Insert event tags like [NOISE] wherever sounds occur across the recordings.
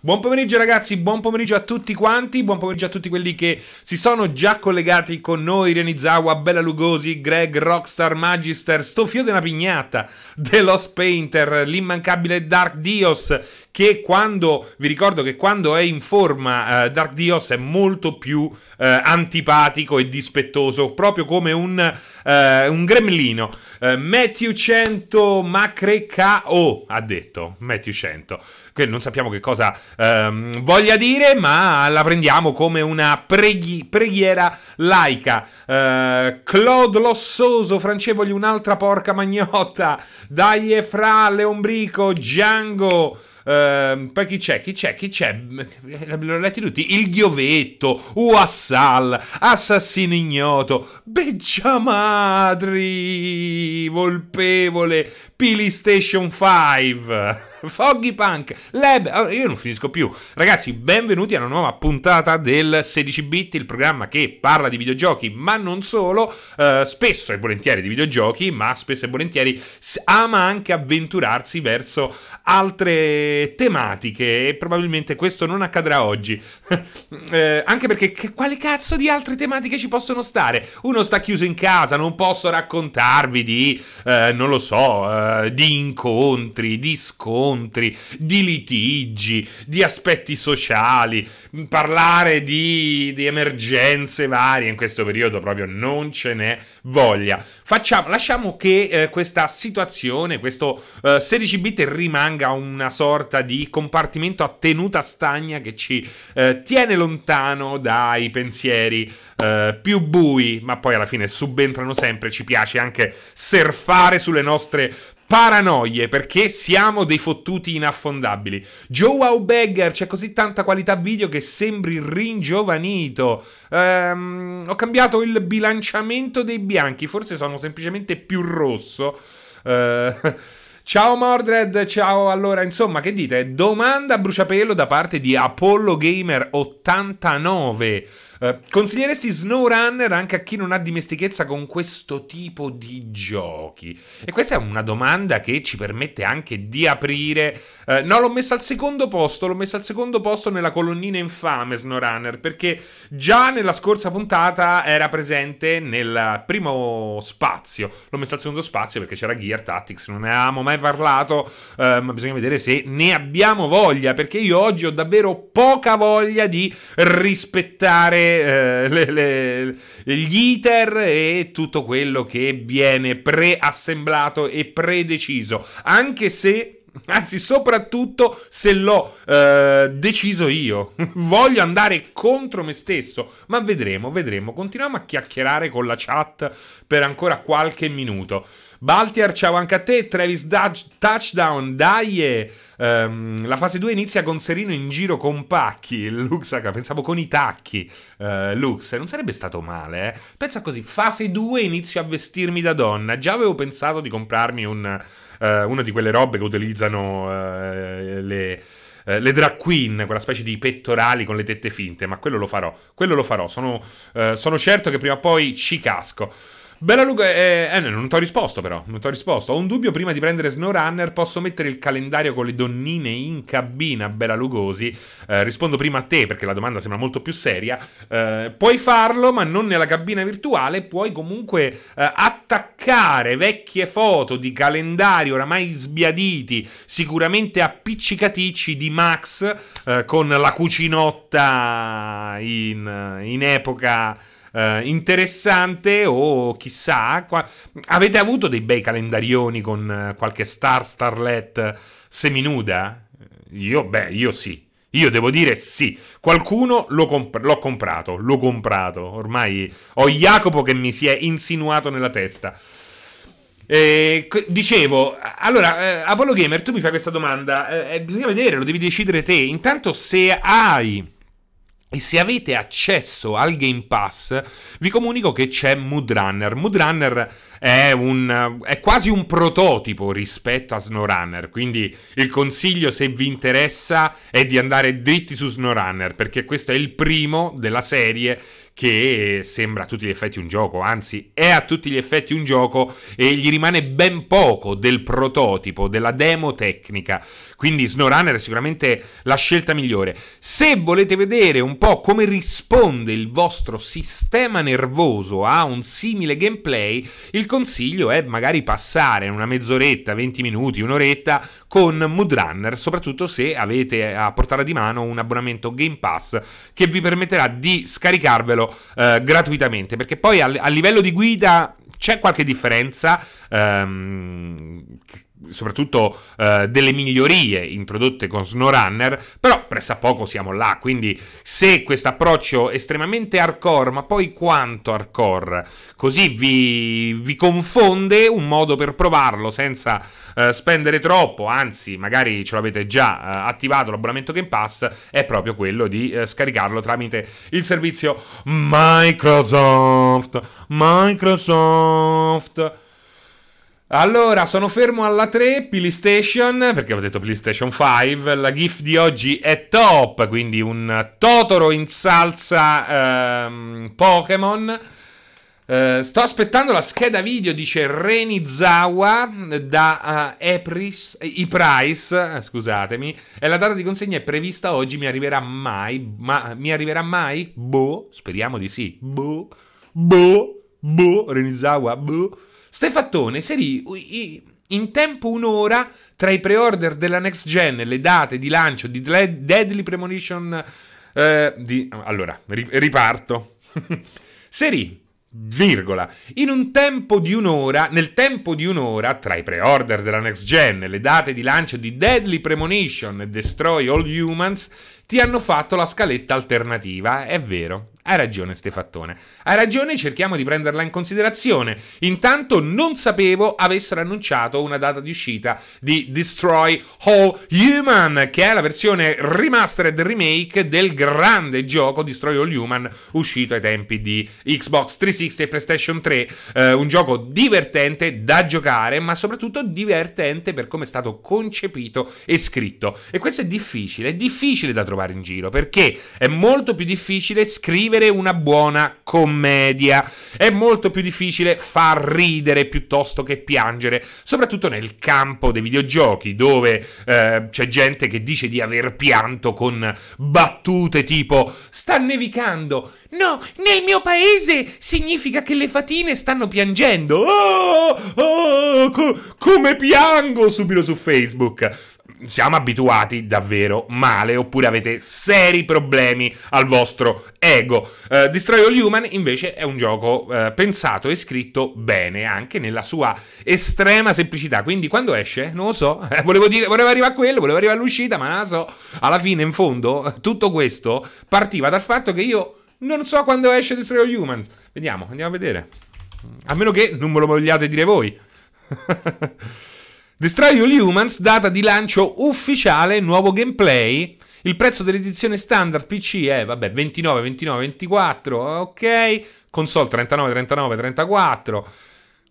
Buon pomeriggio ragazzi, buon pomeriggio a tutti quanti, buon pomeriggio a tutti quelli che si sono già collegati con noi, Renizawa, Bella Lugosi, Greg, Rockstar, Magister, Stofio della Pignata, The Lost Painter, l'immancabile Dark Dios, che quando, vi ricordo che quando è in forma uh, Dark Dios è molto più uh, antipatico e dispettoso, proprio come un, uh, un gremlino. Matthew 100 Macre KO ha detto, Matthew 100 che non sappiamo che cosa ehm, voglia dire, ma la prendiamo come una preghi- preghiera laica. Eh, Claude Lossoso, voglio un'altra porca magnotta. Dai, Fra, Leombrico, Django. Uh, poi chi c'è? Chi c'è? Chi c'è? L'ho letti tutti. Il Ghiovetto, Uassal, Assassino Ignoto, Beggiamadri, Volpevole, PlayStation 5. Foggy Punk, Lab. Io non finisco più. Ragazzi, benvenuti a una nuova puntata del 16 bit, il programma che parla di videogiochi, ma non solo, eh, spesso e volentieri di videogiochi, ma spesso e volentieri ama anche avventurarsi verso altre tematiche e probabilmente questo non accadrà oggi. [LAUGHS] eh, anche perché che, quale cazzo di altre tematiche ci possono stare? Uno sta chiuso in casa, non posso raccontarvi di, eh, non lo so, eh, di incontri, di scontri scontri, di litigi, di aspetti sociali, parlare di, di emergenze varie in questo periodo proprio non ce n'è voglia. Facciamo, lasciamo che eh, questa situazione, questo eh, 16 bit rimanga una sorta di compartimento a tenuta stagna che ci eh, tiene lontano dai pensieri eh, più bui, ma poi alla fine subentrano sempre. Ci piace anche surfare sulle nostre paranoie perché siamo dei fottuti inaffondabili. Joe Beggar, c'è così tanta qualità video che sembri ringiovanito. Ehm, ho cambiato il bilanciamento dei bianchi, forse sono semplicemente più rosso. Ehm, [LAUGHS] ciao Mordred, ciao. Allora, insomma, che dite? Domanda a bruciapelo da parte di Apollo Gamer 89. Uh, consiglieresti SnowRunner anche a chi non ha dimestichezza con questo tipo di giochi? E questa è una domanda che ci permette anche di aprire. Uh, no, l'ho messa al secondo posto. L'ho messa al secondo posto nella colonnina infame SnowRunner. Perché già nella scorsa puntata era presente nel primo spazio. L'ho messa al secondo spazio perché c'era Gear Tactics. Non ne avevamo mai parlato. Uh, ma bisogna vedere se ne abbiamo voglia. Perché io oggi ho davvero poca voglia di rispettare eh, le, le, gli iter e tutto quello che viene preassemblato e predeciso. Anche se Anzi, soprattutto se l'ho eh, deciso io. [LAUGHS] Voglio andare contro me stesso. Ma vedremo, vedremo. Continuiamo a chiacchierare con la chat per ancora qualche minuto. Baltiar, ciao anche a te. Travis Dutch, touchdown, dai. Um, la fase 2 inizia con Serino in giro con pacchi. Luxaca, pensavo con i tacchi. Uh, Lux, non sarebbe stato male, eh? Pensa così, fase 2 inizio a vestirmi da donna. Già avevo pensato di comprarmi un, uh, una di quelle robe che utilizzano uh, le le drag queen, quella specie di pettorali con le tette finte, ma quello lo farò, quello lo farò, sono, uh, sono certo che prima o poi ci casco. Bella Lugo, eh, eh, non ti ho risposto però, non ti ho risposto. Ho un dubbio prima di prendere SnowRunner, posso mettere il calendario con le donnine in cabina, Bella Lugosi? Eh, rispondo prima a te perché la domanda sembra molto più seria. Eh, puoi farlo, ma non nella cabina virtuale, puoi comunque eh, attaccare vecchie foto di calendari oramai sbiaditi, sicuramente appiccicaticci di Max, eh, con la cucinotta in, in epoca eh, interessante o chissà, qua... avete avuto dei bei calendarioni con eh, qualche star, starlet seminuda? Io, beh, io sì. Io devo dire sì, qualcuno comp- l'ho comprato, l'ho comprato, ormai ho Jacopo che mi si è insinuato nella testa. Eh, dicevo, allora, eh, Apollo Gamer, tu mi fai questa domanda, eh, eh bisogna vedere, lo devi decidere te. Intanto se hai e se avete accesso al Game Pass, vi comunico che c'è Moodrunner. Moodrunner è, un, è quasi un prototipo rispetto a SnowRunner, quindi il consiglio se vi interessa è di andare dritti su SnowRunner, perché questo è il primo della serie che sembra a tutti gli effetti un gioco, anzi è a tutti gli effetti un gioco e gli rimane ben poco del prototipo, della demo tecnica. Quindi SnowRunner è sicuramente la scelta migliore. Se volete vedere un po' come risponde il vostro sistema nervoso a un simile gameplay, il consiglio è magari passare una mezz'oretta, 20 minuti, un'oretta con Moodrunner, soprattutto se avete a portata di mano un abbonamento Game Pass che vi permetterà di scaricarvelo eh, gratuitamente, perché poi a, a, livello di guida c'è qualche differenza. Ehm, soprattutto eh, delle migliorie introdotte con SnowRunner, però pressappoco siamo là, quindi se questo approccio estremamente hardcore, ma poi quanto hardcore, così vi, vi confonde un modo per provarlo senza eh, spendere troppo, anzi magari ce l'avete già eh, attivato l'abbonamento Game Pass, è proprio quello di eh, scaricarlo tramite il servizio Microsoft. Microsoft. Allora, sono fermo alla 3, PlayStation, perché ho detto PlayStation 5. La GIF di oggi è top, quindi un Totoro in salsa ehm, Pokémon. Uh, sto aspettando la scheda video, dice Renizawa da uh, Epris, Ipris, uh, scusatemi, e la data di consegna è prevista oggi, mi arriverà mai, ma mi arriverà mai? Boh, speriamo di sì. Boh, boh, boh, Renizawa, boh. Stefattone inserì in tempo un'ora tra i pre-order della next gen e le date di lancio di Deadly Premonition. Eh, di, allora, riparto. [LAUGHS] Seri, virgola, in un tempo di un'ora, nel tempo di un'ora, tra i pre-order della next gen e le date di lancio di Deadly Premonition e Destroy All Humans, ti hanno fatto la scaletta alternativa. È vero, hai ragione Stefattone. Hai ragione, cerchiamo di prenderla in considerazione. Intanto non sapevo avessero annunciato una data di uscita di Destroy All Human, che è la versione remastered remake del grande gioco Destroy All Human uscito ai tempi di Xbox 360 e PlayStation 3. Eh, un gioco divertente da giocare, ma soprattutto divertente per come è stato concepito e scritto. E questo è difficile, è difficile da trovare in giro, perché è molto più difficile scrivere una buona commedia. È molto più difficile far ridere piuttosto che piangere, soprattutto nel campo dei videogiochi, dove eh, c'è gente che dice di aver pianto con battute tipo sta nevicando. No, nel mio paese significa che le fatine stanno piangendo. Oh, oh, co- come piango subito su Facebook siamo abituati davvero male oppure avete seri problemi al vostro ego. Uh, Destroy All Human invece è un gioco uh, pensato e scritto bene anche nella sua estrema semplicità. Quindi quando esce, non lo so, eh, [LAUGHS] volevo, dire, volevo arrivare a quello, volevo arrivare all'uscita, ma non lo so. Alla fine, in fondo, [LAUGHS] tutto questo partiva dal fatto che io non so quando esce Destroy All Humans. Vediamo, andiamo a vedere. A meno che non me lo vogliate dire voi. [LAUGHS] Destroy All Humans, data di lancio ufficiale, nuovo gameplay. Il prezzo dell'edizione standard PC è, vabbè, 29, 29, 24, ok. Console 39, 39, 34.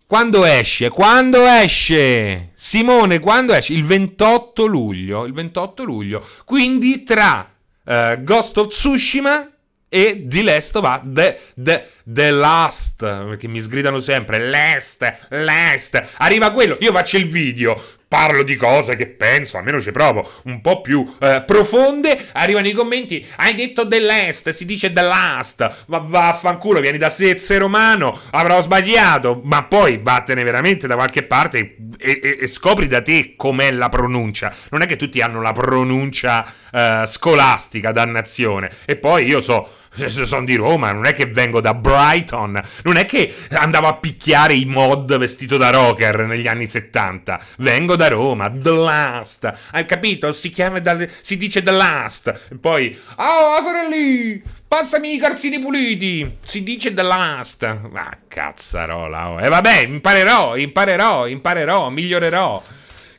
Quando esce? Quando esce? Simone, quando esce? Il 28 luglio. Il 28 luglio. Quindi tra uh, Ghost of Tsushima e di Last va The, the, the Last perché mi sgridano sempre Last, Last. Arriva quello, io faccio il video parlo di cose che penso, almeno ci provo, un po' più eh, profonde, arrivano i commenti, hai detto dell'est, si dice the last, va, vaffanculo, vieni da Sezze Romano, avrò sbagliato, ma poi vattene veramente da qualche parte e, e, e scopri da te com'è la pronuncia, non è che tutti hanno la pronuncia eh, scolastica, dannazione, e poi io so sono di Roma, non è che vengo da Brighton, non è che andavo a picchiare i mod vestito da rocker negli anni 70, vengo da Roma, The Last, hai capito? Si chiama, da, si dice The Last, e poi, oh sorellì, passami i calzini puliti, si dice The Last, ah cazzarola, oh. e vabbè, imparerò, imparerò, imparerò, migliorerò.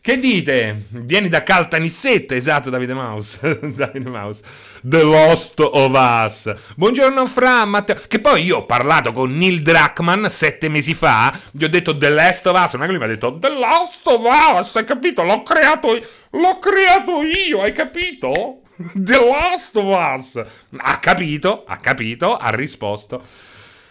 Che dite? Vieni da Caltanissette, esatto Davide Mouse, [LAUGHS] Davide Mouse. The Lost of Us. Buongiorno Fra, Matteo. Che poi io ho parlato con Neil Druckmann sette mesi fa, gli ho detto The Last of Us, non è che lui mi ha detto The Lost of Us, hai capito? L'ho creato, l'ho creato io, hai capito? The Last of Us. Ha capito, ha capito, ha risposto.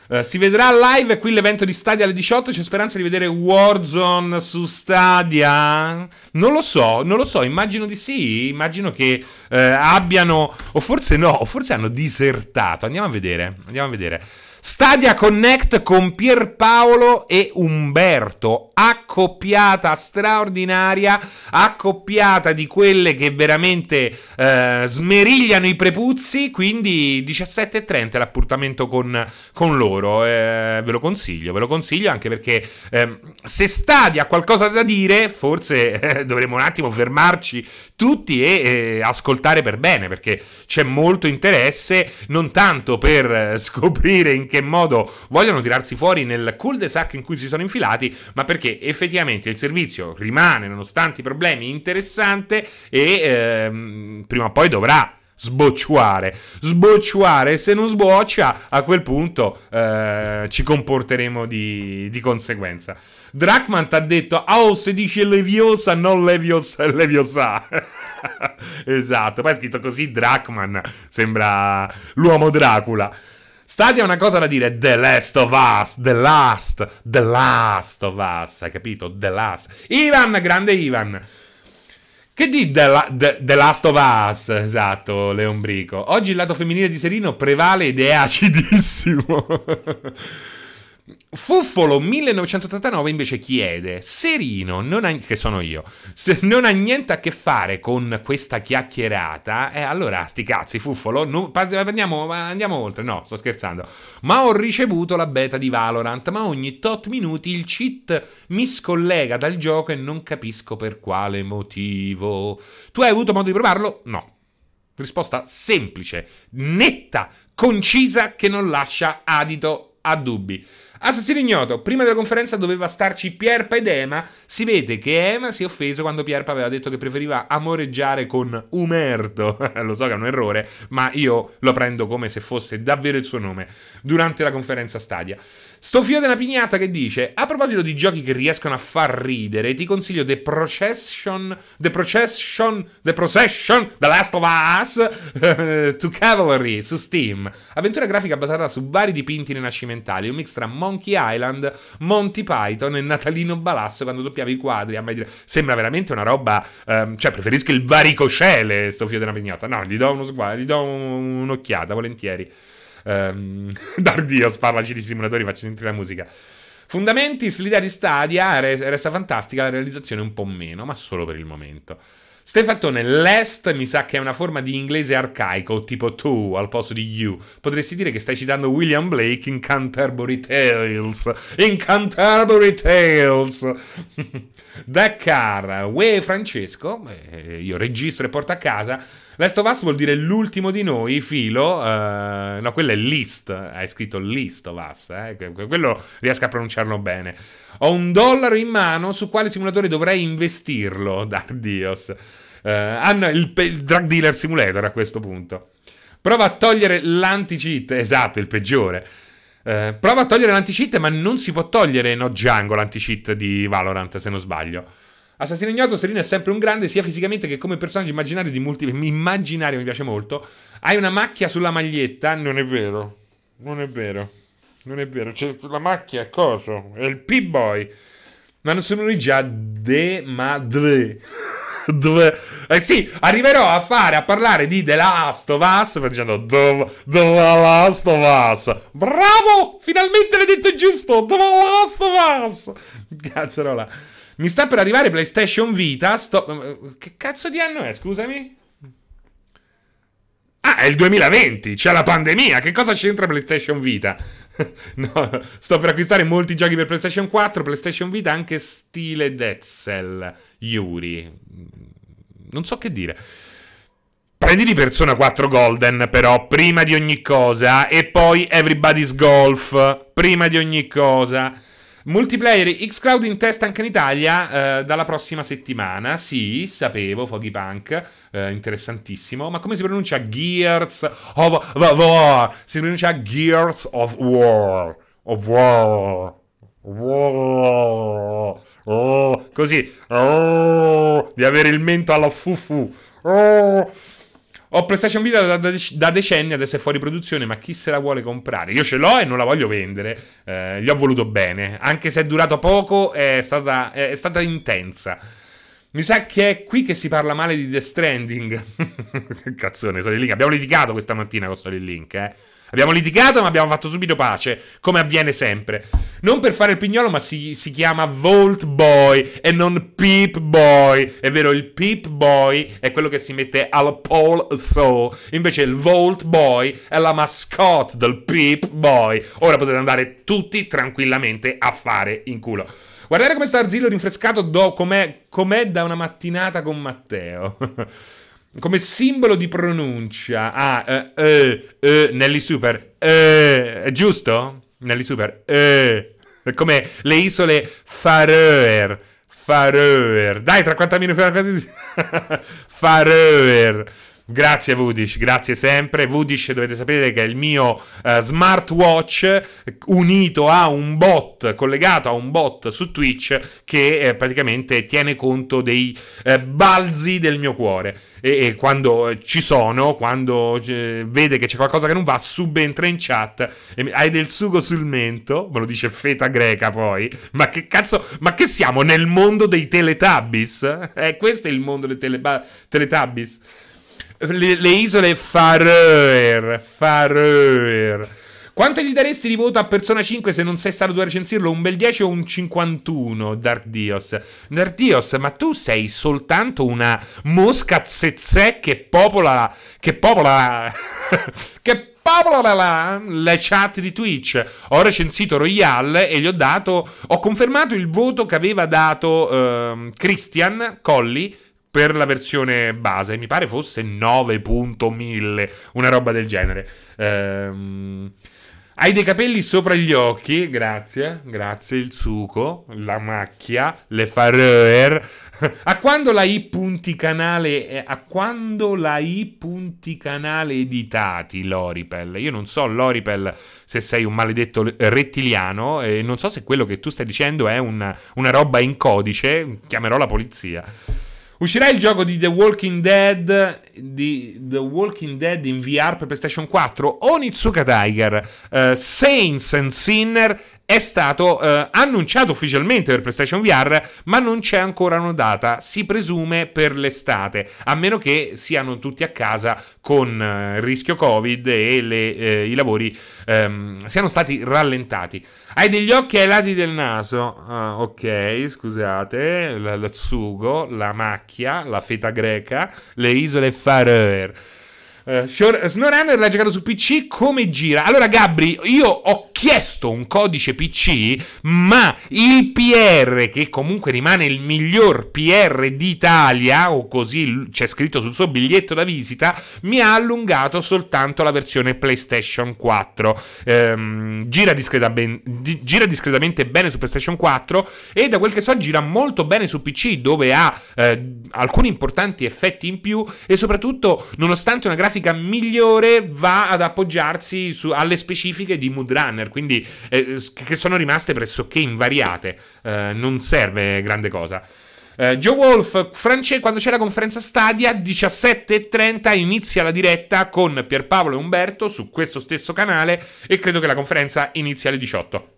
Uh, si vedrà live qui l'evento di Stadia alle 18. C'è speranza di vedere Warzone su Stadia? Non lo so, non lo so. Immagino di sì. Immagino che uh, abbiano, o forse no, o forse hanno disertato. Andiamo a vedere. Andiamo a vedere. Stadia Connect con Pierpaolo e Umberto, accoppiata straordinaria, accoppiata di quelle che veramente eh, smerigliano i prepuzzi, quindi 17.30 l'appuntamento con, con loro, eh, ve lo consiglio, ve lo consiglio anche perché eh, se Stadia ha qualcosa da dire, forse eh, dovremmo un attimo fermarci tutti e eh, ascoltare per bene, perché c'è molto interesse, non tanto per eh, scoprire in che che modo vogliono tirarsi fuori nel cul-de-sac in cui si sono infilati, ma perché effettivamente il servizio rimane, nonostante i problemi, interessante e ehm, prima o poi dovrà sbocciare. Sbocciare, se non sboccia, a quel punto eh, ci comporteremo di, di conseguenza. Drachman ti ha detto, oh, se dice Leviosa, non Leviosa, Leviosa. [LAUGHS] esatto, poi è scritto così Drachman, sembra l'uomo Dracula. Stadia ha una cosa da dire, The Last of Us, The Last, The Last of Us, hai capito? The Last. Ivan, grande Ivan. Che di The, La- The, The, Last of Us? Esatto, Leon Brico. Oggi il lato femminile di Serino prevale ed è acidissimo. [LAUGHS] Fuffolo 1989 invece chiede: Serino, ha, che sono io, se non ha niente a che fare con questa chiacchierata, eh, allora sti cazzi, Fuffolo, no, andiamo, andiamo, oltre. No, sto scherzando. Ma ho ricevuto la beta di Valorant, ma ogni tot minuti il cheat mi scollega dal gioco e non capisco per quale motivo. Tu hai avuto modo di provarlo? No. Risposta semplice, netta, concisa, che non lascia adito a dubbi. Assassino ignoto, prima della conferenza doveva starci Pierpa ed Ema. Si vede che Ema si è offeso quando Pierpa aveva detto che preferiva amoreggiare con Umerto. [LAUGHS] lo so che è un errore, ma io lo prendo come se fosse davvero il suo nome durante la conferenza Stadia. Sto fio della pignata che dice: A proposito di giochi che riescono a far ridere, ti consiglio The Procession. The Procession. The Procession. The Last of Us. [LAUGHS] to Cavalry su Steam. Avventura grafica basata su vari dipinti rinascimentali. Un mix tra Monkey Island, Monty Python e Natalino Balasso quando doppiavi i quadri. A dire, sembra veramente una roba. Um, cioè, preferisco il varicocele. Sto fio della pignata. No, gli do uno sguardo, gli do un'occhiata volentieri. [LAUGHS] Um, Dardios parlaci di simulatori, faccio sentire la musica. Fundamentis, l'idea di Stadia resta fantastica, la realizzazione un po' meno, ma solo per il momento. Stefatone, l'est mi sa che è una forma di inglese arcaico, tipo tu al posto di you. Potresti dire che stai citando William Blake in Canterbury Tales. In Canterbury Tales. [LAUGHS] Dakar, Ue Francesco, eh, io registro e porto a casa. Last of Us vuol dire l'ultimo di noi, filo. Uh, no, quello è list. Hai scritto list of us. Eh? Quello riesco a pronunciarlo bene. Ho un dollaro in mano su quale simulatore dovrei investirlo. [LAUGHS] Dardios. Uh, hanno il, il drug dealer simulator a questo punto. Prova a togliere l'anti-cheat. Esatto, il peggiore. Uh, prova a togliere l'anti-cheat, ma non si può togliere no Django l'anti-cheat di Valorant, se non sbaglio. Assassino Ignoto, Serino è sempre un grande, sia fisicamente che come personaggio immaginario di multipli. Immaginario mi piace molto. Hai una macchia sulla maglietta? Non è vero. Non è vero. Non è vero. C'è la macchia è coso? È il P-Boy. Ma non sono lui già de, ma dve. [LAUGHS] Dove... Eh sì, arriverò a fare, a parlare di The Last of Us dicendo The, The Last of Us. Bravo! Finalmente l'hai detto giusto! The Last of Us! [LAUGHS] Cazzarola. Mi sta per arrivare PlayStation Vita. Sto... Che cazzo di anno è, scusami? Ah, è il 2020, c'è la pandemia. Che cosa c'entra PlayStation Vita? [LAUGHS] no, sto per acquistare molti giochi per PlayStation 4, PlayStation Vita, anche stile Dead Cell, Yuri. Non so che dire. Prendi di Persona 4 Golden, però, prima di ogni cosa. E poi Everybody's Golf, prima di ogni cosa. Multiplayer Xcloud in testa anche in Italia eh, dalla prossima settimana. Sì, sapevo, Foggy Punk, eh, interessantissimo. Ma come si pronuncia Gears of War? Si pronuncia Gears of War. Of War. War. Oh, così. Oh, di avere il mento alla fufu. Oh. Ho PlayStation Vita da, da, da, decenni, adesso è fuori produzione, ma chi se la vuole comprare? Io ce l'ho e non la voglio vendere. Eh, gli ho voluto bene. Anche se è durato poco, è stata, è, è stata intensa. Mi sa che è qui che si parla male di The Stranding. [LAUGHS] Cazzone, Solid Link. Abbiamo litigato questa mattina con Solid Link, eh. Abbiamo litigato, ma abbiamo fatto subito pace, come avviene sempre. Non per fare il pignolo, ma si, si chiama Vault Boy e non Peep Boy. È vero, il Peep Boy è quello che si mette al Paul So. Invece il Vault Boy è la mascotte del Peep Boy. Ora potete andare tutti tranquillamente a fare in culo. Guardate come sta Arzillo rinfrescato do, com'è, com'è da una mattinata con Matteo. [LAUGHS] come simbolo di pronuncia. Ah, eh, eh, eh, Nelly Super. Eh, è giusto? Nelly Super. Eh. Come le isole Faroe. Faroe. Dai, tra quanti minuti? [LAUGHS] Faroe. Grazie Vudish, grazie sempre. Vudish dovete sapere che è il mio uh, smartwatch unito a un bot, collegato a un bot su Twitch che eh, praticamente tiene conto dei eh, balzi del mio cuore. E, e quando ci sono, quando eh, vede che c'è qualcosa che non va, subentra in chat e hai del sugo sul mento, me lo dice feta greca poi. Ma che cazzo, ma che siamo nel mondo dei Teletubbies? Eh, questo è il mondo dei tele- Teletubbies le, le isole Faroe. Faroe. Quanto gli daresti di voto a Persona 5 se non sei stato tu a recensirlo? Un bel 10 o un 51, Dark Dios? Dark Dios, ma tu sei soltanto una mosca zezze che popola... che popola... [LAUGHS] che popola la, le chat di Twitch. Ho recensito Royale e gli ho dato... ho confermato il voto che aveva dato uh, Christian Colli per la versione base. Mi pare fosse 9.1000, una roba del genere. Ehm, hai dei capelli sopra gli occhi, grazie, grazie, il suco, la macchia, le fareur. [LAUGHS] A quando la I punti canale, a quando la I punti canale editati, Loripel? Io non so, Loripel, se sei un maledetto rettiliano, e non so se quello che tu stai dicendo è una, una roba in codice, chiamerò la polizia. Uscirà il gioco di The Walking Dead di The Walking Dead in VR per PlayStation 4 Onitsuka Tiger uh, Saints and Sinner è stato uh, annunciato ufficialmente per PlayStation VR, ma non c'è ancora una data. Si presume per l'estate, a meno che siano tutti a casa con il rischio Covid e le, i lavori um, siano stati rallentati. Hai degli occhi ai lati del naso. Uh, ok, scusate. il sugo, la macchia, la feta greca, le isole Faroe. Uh, SnowRunner l'ha giocato su PC come gira? Allora, Gabri, io ho chiesto un codice PC, ma il PR, che comunque rimane il miglior PR d'Italia, o così c'è scritto sul suo biglietto da visita, mi ha allungato soltanto la versione PlayStation 4. Ehm, gira, discreta ben, di, gira, discretamente bene su PlayStation 4 e da quel che so gira molto bene su PC, dove ha eh, alcuni importanti effetti in più e soprattutto, nonostante una grafica migliore va ad appoggiarsi su, alle specifiche di Mood Runner, quindi eh, che sono rimaste pressoché invariate. Eh, non serve grande cosa. Uh, Joe Wolf, France, quando c'è la conferenza Stadia, 17.30 inizia la diretta con Pierpaolo e Umberto su questo stesso canale e credo che la conferenza inizi alle 18.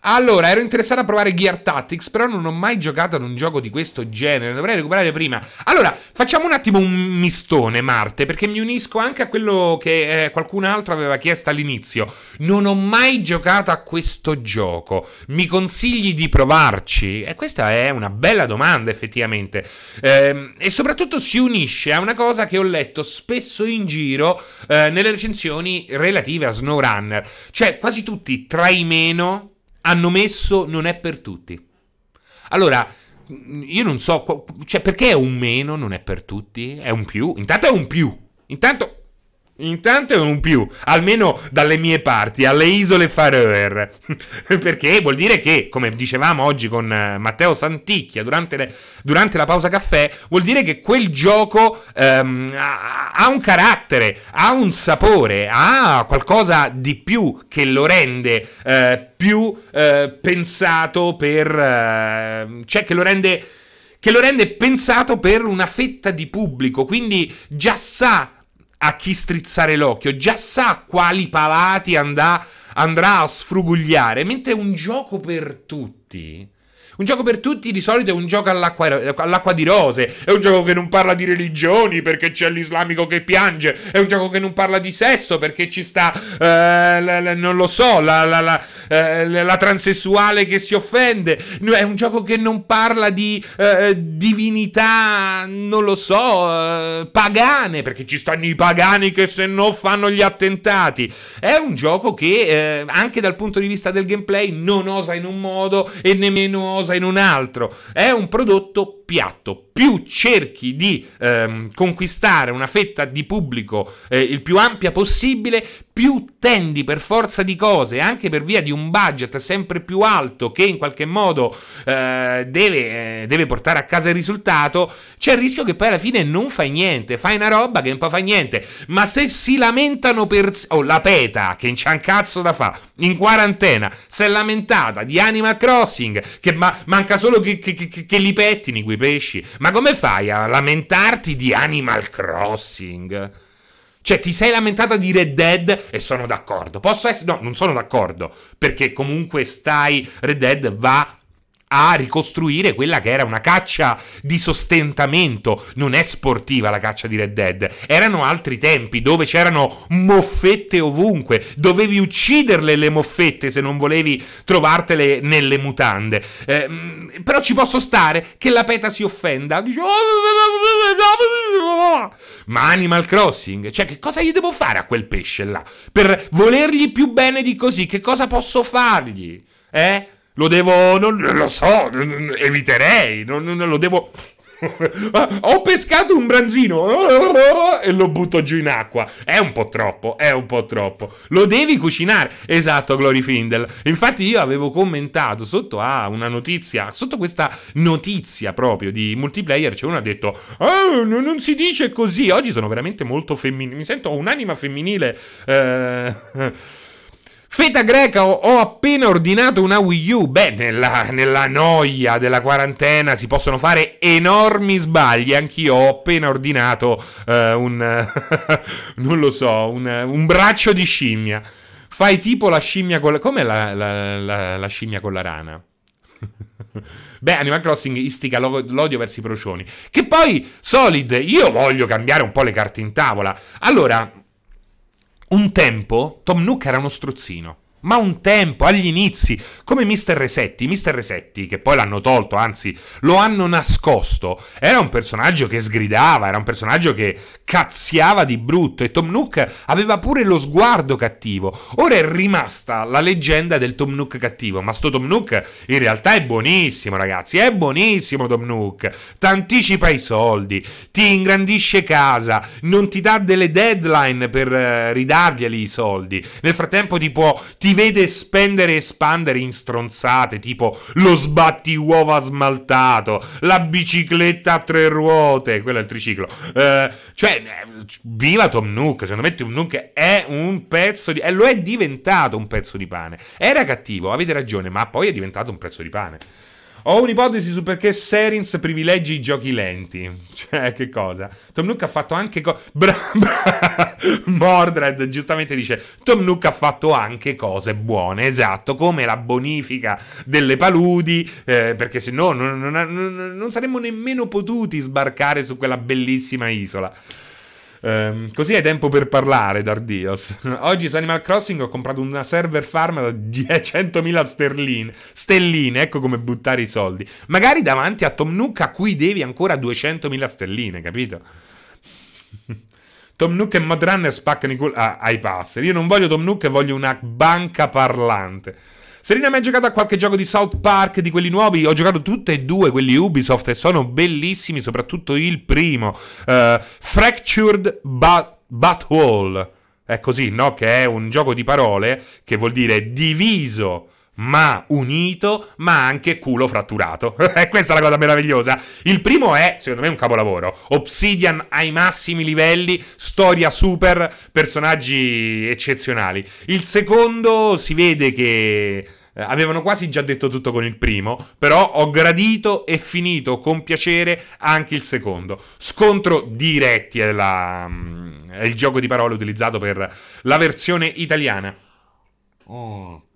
Allora, ero interessato a provare Gear Tactics, però non ho mai giocato ad un gioco di questo genere. Dovrei recuperare prima. Allora, facciamo un attimo un mistone, Marte, perché mi unisco anche a quello che eh, qualcun altro aveva chiesto all'inizio. Non ho mai giocato a questo gioco. Mi consigli di provarci? E questa è una bella domanda, effettivamente. Eh, e soprattutto si unisce a una cosa che ho letto spesso in giro eh, nelle recensioni relative a SnowRunner. Cioè, quasi tutti tra i meno hanno messo non è per tutti. Allora, io non so, cioè perché è un meno, non è per tutti? È un più? Intanto è un più. Intanto Intanto è un più, almeno dalle mie parti, alle isole Faroe. [LAUGHS] Perché vuol dire che, come dicevamo oggi con eh, Matteo Santicchia durante, le, durante la pausa caffè, vuol dire che quel gioco um, ha, ha, un carattere, ha un sapore, ha qualcosa di più che lo rende uh, più uh, pensato per... Uh, cioè che lo rende che lo rende pensato per una fetta di pubblico, quindi già sa a chi strizzare l'occhio, già sa quali palati andrà, andrà a sfrugugliare, mentre un gioco per tutti un gioco per tutti di solito è un gioco all'acqua, all'acqua, di rose, è un gioco che non parla di religioni perché c'è l'islamico che piange, è un gioco che non parla di sesso perché ci sta, eh, la, la, non lo so, la, la, eh, transessuale che si offende, è un gioco che non parla di eh, divinità, non lo so, eh, pagane perché ci stanno i pagani che se no fanno gli attentati. È un gioco che eh, anche dal punto di vista del gameplay non osa in un modo e nemmeno osa cosa in un altro. È un prodotto piatto. Più cerchi di ehm, conquistare una fetta di pubblico eh, il più ampia possibile, più tendi per forza di cose, anche per via di un budget sempre più alto che in qualche modo eh, deve, eh, deve, portare a casa il risultato, c'è il rischio che poi alla fine non fai niente, fai una roba che non fa niente. Ma se si lamentano per... Oh, la PETA, che c'ha un cazzo da fa, in quarantena, si è lamentata di Animal Crossing, che ma- manca solo che, che, che, che li pettini quei pesci. Ma come fai a lamentarti di Animal Crossing? Cioè, ti sei lamentata di Red Dead e sono d'accordo. Posso essere. No, non sono d'accordo. Perché comunque stai. Red Dead va a ricostruire quella che era una caccia di sostentamento. Non è sportiva la caccia di Red Dead. Erano altri tempi dove c'erano moffette ovunque. Dovevi ucciderle le moffette se non volevi trovartele nelle mutande. Eh, però ci posso stare che la peta si offenda. Dice, ma Animal Crossing, cioè che cosa gli devo fare a quel pesce là? Per volergli più bene di così, che cosa posso fargli? Eh? Lo devo. Non, lo so. Eviterei. Non, non lo devo. [LAUGHS] Ho pescato un branzino [LAUGHS] e lo butto giù in acqua. È un po' troppo, è un po' troppo. Lo devi cucinare. Esatto, Glory Findel. Infatti io avevo commentato sotto a una notizia, sotto questa notizia proprio di multiplayer, c'è uno ha detto oh, non si dice così. Oggi sono veramente molto femminile. Mi sento un'anima femminile. Eh Feta greca, ho, ho, appena ordinato una Wii U. Beh, nella, nella, noia della quarantena si possono fare enormi sbagli. Anch'io ho appena ordinato uh, un. [LAUGHS] non lo so, un, un, braccio di scimmia. Fai tipo la scimmia con la. Com'è la, la, la, la scimmia con la rana? [LAUGHS] Beh, Animal Crossing istiga l'odio verso i procioni. Che poi, Solid, io voglio cambiare un po' le carte in tavola. Allora, un tempo Tom Nook era uno strozzino. Ma un tempo, agli inizi, come Mr. Resetti, Mr. Resetti, che poi l'hanno tolto, anzi lo hanno nascosto, era un personaggio che sgridava, era un personaggio che cazziava di brutto e Tom Nook aveva pure lo sguardo cattivo. Ora è rimasta la leggenda del Tom Nook cattivo, ma sto Tom Nook in realtà è buonissimo, ragazzi, è buonissimo Tom Nook. T'anticipa i soldi, ti ingrandisce casa, non ti dà delle deadline per uh, ridarglieli i soldi. Nel frattempo ti può... Ti vede spendere e espandere in stronzate, tipo lo sbatti uova smaltato, la bicicletta a tre ruote, quello è il triciclo. Eh, cioè, eh, viva Tom Nook, secondo me Tom Nook è un pezzo di... e lo è diventato un pezzo di pane. Era cattivo, avete ragione, ma poi è diventato un pezzo di pane. Ho un'ipotesi su perché Serins privilegi i giochi lenti. [LAUGHS] Cioè, che cosa? Tom Nook ha fatto anche... Co- [LAUGHS] bra- bra- Mordred giustamente dice Tom Nook ha fatto anche cose buone, esatto, come la bonifica delle paludi, eh, perché se no non, non, non, non saremmo nemmeno potuti sbarcare su quella bellissima isola. Um, così hai tempo per parlare, Dardios. [LAUGHS] Oggi su Animal Crossing ho comprato una server farm da 100.000 sterline. Stelline, ecco come buttare i soldi. Magari davanti a Tom Nook a cui devi ancora 200.000 stelline, capito? [LAUGHS] Tom Nook e Modrunner spaccano i culo ah, ai passer. Io non voglio Tom Nook, voglio una banca parlante. Serena, ha giocato a qualche gioco di South Park, di quelli nuovi? Ho giocato tutte e due, quelli Ubisoft, e sono bellissimi, soprattutto il primo. Uh, Fractured but, Butthole. È così, no? Che è un gioco di parole che vuol dire diviso ma unito, ma anche culo fratturato. [LAUGHS] E questa è la cosa meravigliosa. Il primo è, secondo me, un capolavoro. Obsidian ai massimi livelli, storia super, personaggi eccezionali. Il secondo si vede che Eh, avevano quasi già detto tutto con il primo, però ho gradito e finito con piacere anche il secondo. Scontro diretti è, la, mm, è il gioco di parole utilizzato per la versione italiana. Oh.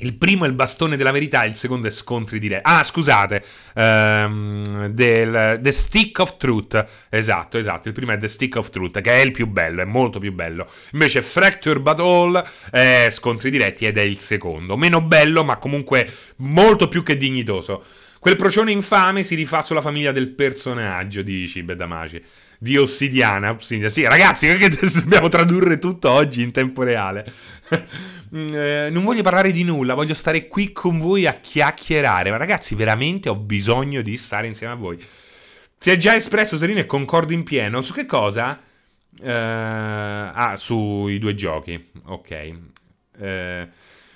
Il primo è il bastone della verità, il secondo è scontri diretti. Ah, scusate, um, del, The Stick of Truth. Esatto, esatto. Il primo è The Stick of Truth, che è il più bello, è molto più bello. Invece Fracture Battle è scontri diretti ed è il secondo. Meno bello, ma comunque molto più che dignitoso. Quel procione infame si rifà sulla famiglia del personaggio, dici Bedamaci. Di Ossidiana. Sì, ragazzi, perché [LAUGHS] dobbiamo tradurre tutto oggi in tempo reale? Mm, eh, non voglio parlare di nulla, voglio stare qui con voi a chiacchierare. Ma ragazzi, veramente ho bisogno di stare insieme a voi. Si è già espresso Serino e concordo in pieno. Su che cosa? Uh, ah, sui due giochi. Ok. Uh,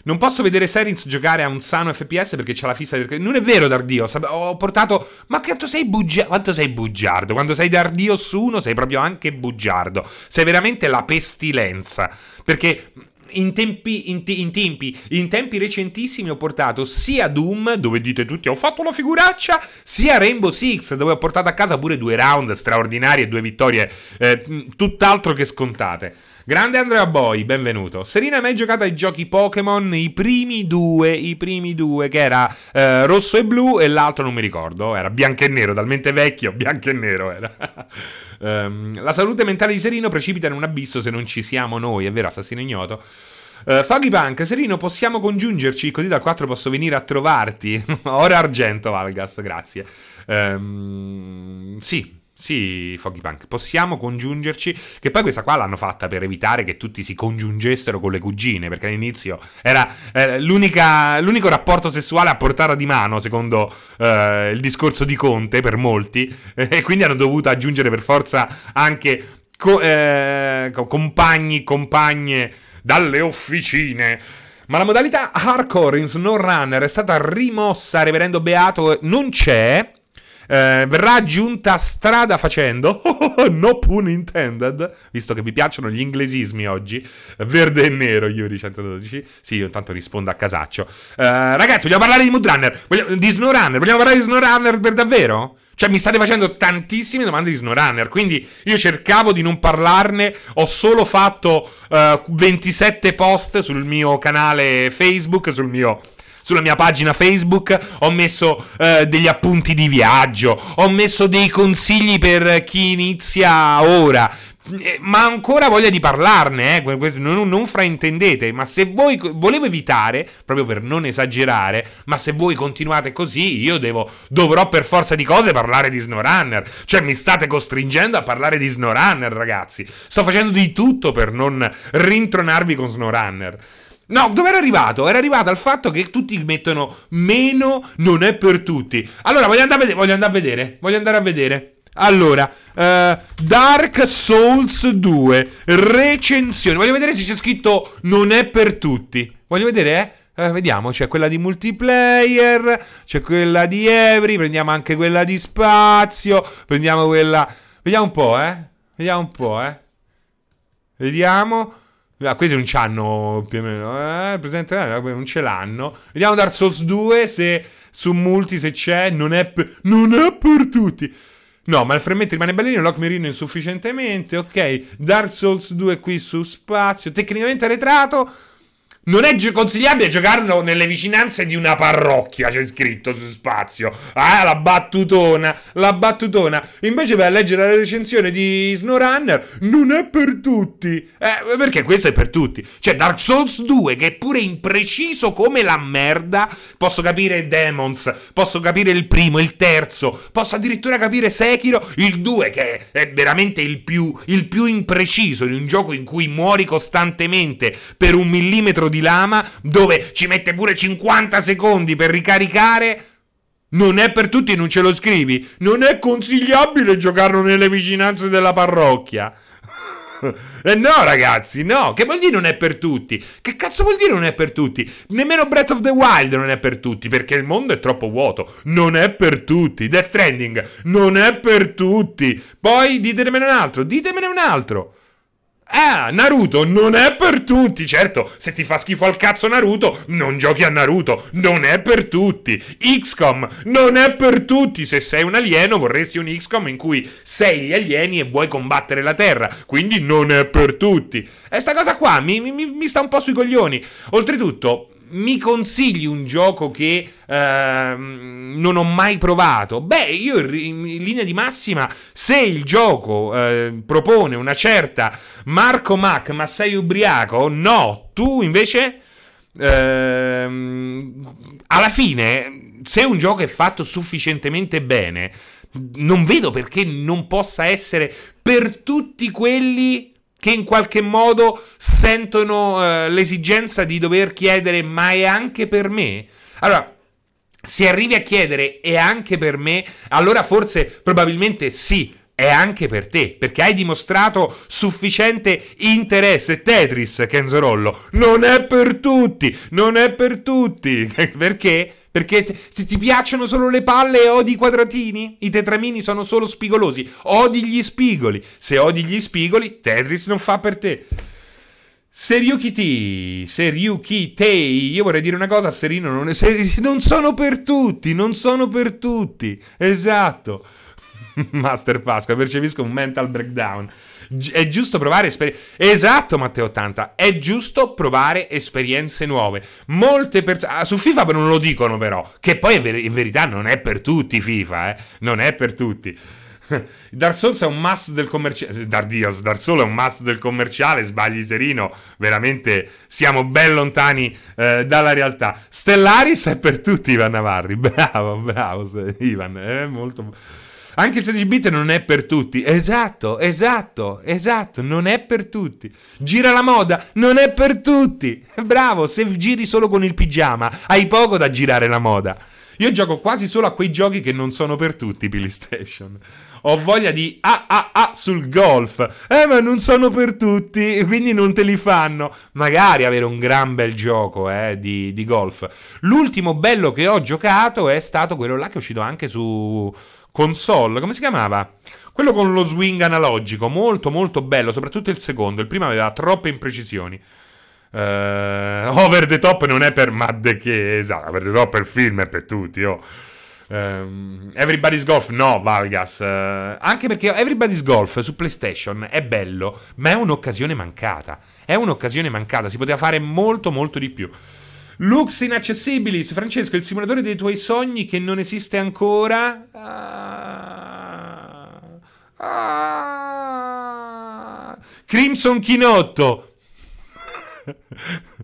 non posso vedere Serins giocare a un sano FPS perché c'ha la fissa del... Non è vero, Dardio. Ho portato... Ma quanto sei bugiardo? Quanto sei bugiardo? Quando sei Dardio su uno sei proprio anche bugiardo. Sei veramente la pestilenza. Perché in tempi, in, in, tempi, in tempi recentissimi ho portato sia Doom, dove dite tutti ho fatto la figuraccia, sia Rainbow Six, dove ho portato a casa pure due round straordinari e due vittorie eh, tutt'altro che scontate. Grande Andrea Boy, benvenuto. Serena mai giocato ai giochi Pokémon? I primi due, i primi due, che era eh, rosso e blu e l'altro non mi ricordo, era bianco e nero, talmente vecchio, [LAUGHS] bianco e nero era. um, [LAUGHS] la salute mentale di Serino precipita in un abisso se non ci siamo noi, è vero, assassino ignoto. Uh, Faghi Punk, Serino, possiamo congiungerci così dal 4 posso venire a trovarti? [LAUGHS] Ora argento, Valgas, grazie. Um, sì, sì, Foggy Punk, possiamo congiungerci. Che poi questa qua l'hanno fatta per evitare che tutti si congiungessero con le cugine, perché all'inizio era eh, l'unico rapporto sessuale a portata di mano, secondo eh, il discorso di Conte, per molti, [LAUGHS] e quindi hanno dovuto aggiungere per forza anche co- eh, compagni, compagne dalle officine. Ma la modalità hardcore in SnowRunner è stata rimossa, reverendo Beato, non c'è. Eh, verrà aggiunta strada facendo, [LAUGHS] no pun intended, visto che vi piacciono gli inglesismi oggi, verde e nero, Yuri 112. Sì, io intanto rispondo a casaccio. Eh, ragazzi, vogliamo parlare di Moodrunner? Vogliamo, di SnowRunner? Vogliamo parlare di SnowRunner per davvero? Cioè, mi state facendo tantissime domande di SnowRunner. Quindi io cercavo di non parlarne. Ho solo fatto uh, 27 post sul mio canale Facebook, sul mio sulla mia pagina Facebook ho messo eh, degli appunti di viaggio, ho messo dei consigli per chi inizia ora. Eh, ma ancora voglia di parlarne, eh? non, non, fraintendete, ma se voi volevo evitare, proprio per non esagerare, ma se voi continuate così, io devo, dovrò per forza di cose parlare di SnowRunner, cioè mi state costringendo a parlare di SnowRunner, ragazzi. Sto facendo di tutto per non rintronarvi con SnowRunner. No, dove era arrivato? Era arrivato al fatto che tutti mettono meno non è per tutti. Allora, voglio andare a vedere, voglio andare a vedere, voglio andare a vedere. Allora, uh, Dark Souls 2, recensione. Voglio vedere se c'è scritto non è per tutti. Voglio vedere, eh? eh vediamo, c'è quella di multiplayer, c'è quella di Evry, prendiamo anche quella di spazio, prendiamo quella... Vediamo un po', eh? Vediamo un po', eh? Vediamo... Ah, questi non c'hanno più o meno. Eh, presente, eh, non ce l'hanno. Vediamo Dark Souls 2 se su multi se c'è. Non è, per, non è per tutti. No, ma il frammento rimane bellino. Lock Merino insufficientemente. Ok. Dark Souls 2 qui su spazio. Tecnicamente arretrato. Non è consigliabile giocarlo nelle vicinanze di una parrocchia, c'è scritto su spazio. Ah, la battutona, la battutona. Invece a leggere la recensione di SnowRunner, non è per tutti. Eh, perché questo è per tutti. Cioè, Dark Souls 2, che è pure impreciso come la merda. Posso capire Demons, posso capire il primo, il terzo, posso addirittura capire Sekiro, il 2, che è veramente il più, il più impreciso in un gioco in cui muori costantemente per un millimetro di lama dove ci mette pure 50 secondi per ricaricare. Non è per tutti, non ce lo scrivi. Non è consigliabile giocarlo nelle vicinanze della parrocchia. [LAUGHS] eh no, ragazzi, no. Che vuol dire non è per tutti? Che cazzo vuol dire non è per tutti? Nemmeno Breath of the Wild non è per tutti, perché il mondo è troppo vuoto. Non è per tutti. Death Stranding non è per tutti. Poi ditemene un altro, ditemene un altro. Ah, Naruto non è per tutti. Certo, se ti fa schifo al cazzo Naruto, non giochi a Naruto. Non è per tutti. XCOM non è per tutti. Se sei un alieno, vorresti un XCOM in cui sei gli alieni e vuoi combattere la Terra. Quindi non è per tutti. E sta cosa qua mi, mi, mi sta un po' sui coglioni. Oltretutto, mi consigli un gioco che eh, non ho mai provato? Beh, io in, linea di massima, se il gioco eh, propone una certa Marco Mac, ma sei ubriaco, no. Tu invece, ehm, alla fine, se un gioco è fatto sufficientemente bene, non vedo perché non possa essere per tutti quelli che in qualche modo sentono eh, l'esigenza di dover chiedere ma è anche per me? Allora, se arrivi a chiedere è anche per me, allora forse probabilmente sì, è anche per te, perché hai dimostrato sufficiente interesse. Tetris, Kenzorollo, non è per tutti, non è per tutti. [LAUGHS] perché? Perché se ti piacciono solo le palle e odi i quadratini? I tetramini sono solo spigolosi. Odi gli spigoli. Se odi gli spigoli, Tetris non fa per te. Seryuki T, Seryuki Tei, io vorrei dire una cosa, Serino, non, è, se, [LAUGHS] non sono per tutti, non sono per tutti, esatto. [LAUGHS] Master Pasqua, percepisco un mental breakdown è giusto provare esperienze. Esatto, Matteo 80. È giusto provare esperienze nuove. Molte persone. Ah, su FIFA non lo dicono, però. Che poi in, ver- in verità non è per tutti FIFA, eh. Non è per tutti. [LAUGHS] Dark Souls è un must del commerciale. Dar Dios, Dark Souls è un must del commerciale. Sbagli Serino. Veramente siamo ben lontani eh, dalla realtà. Stellaris è per tutti, Ivan Navarri. [LAUGHS] Bravo, bravo, Ivan. È molto. Anche il 16 bit non è per tutti. Esatto, esatto, esatto, non è per tutti. Gira la moda, non è per tutti. [LAUGHS] Bravo, se giri solo con il pigiama, hai poco da girare la moda. Io gioco quasi solo a quei giochi che non sono per tutti, PlayStation. Ho voglia di ah ah ah sul golf. Eh, ma non sono per tutti, [LAUGHS] quindi non te li fanno. Magari avere un gran bel gioco eh, di, di golf. L'ultimo bello che ho giocato è stato quello là che è uscito anche su console, come si chiamava? Quello con lo swing analogico, molto molto bello, soprattutto il secondo, il primo aveva troppe imprecisioni. Uh, over the top non è per Mad che esatto, over the top il film, è per tutti, oh. Um, Everybody's Golf no, Valgas. Uh, anche perché Everybody's Golf su PlayStation è bello, ma è un'occasione mancata. È un'occasione mancata, si poteva fare molto molto di più. Lux Inaccessibilis, Francesco, il simulatore dei tuoi sogni che non esiste ancora. Ah, ah, Crimson Chinotto. [LAUGHS]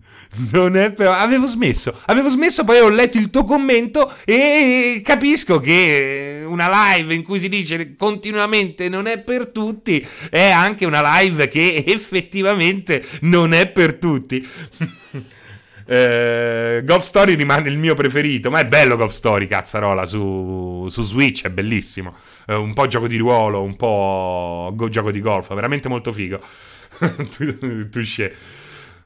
Non è però. Avevo smesso. Avevo smesso, poi ho letto il tuo commento e capisco che una live in cui si dice continuamente non è per tutti è anche una live che effettivamente non è per tutti. [LAUGHS] Eh, Golf Story rimane il mio preferito, ma è bello Golf Story, cazzarola, su, su Switch, è bellissimo. Eh, un po' gioco di ruolo, un po' go- gioco di golf, veramente molto figo. [LAUGHS] Touché.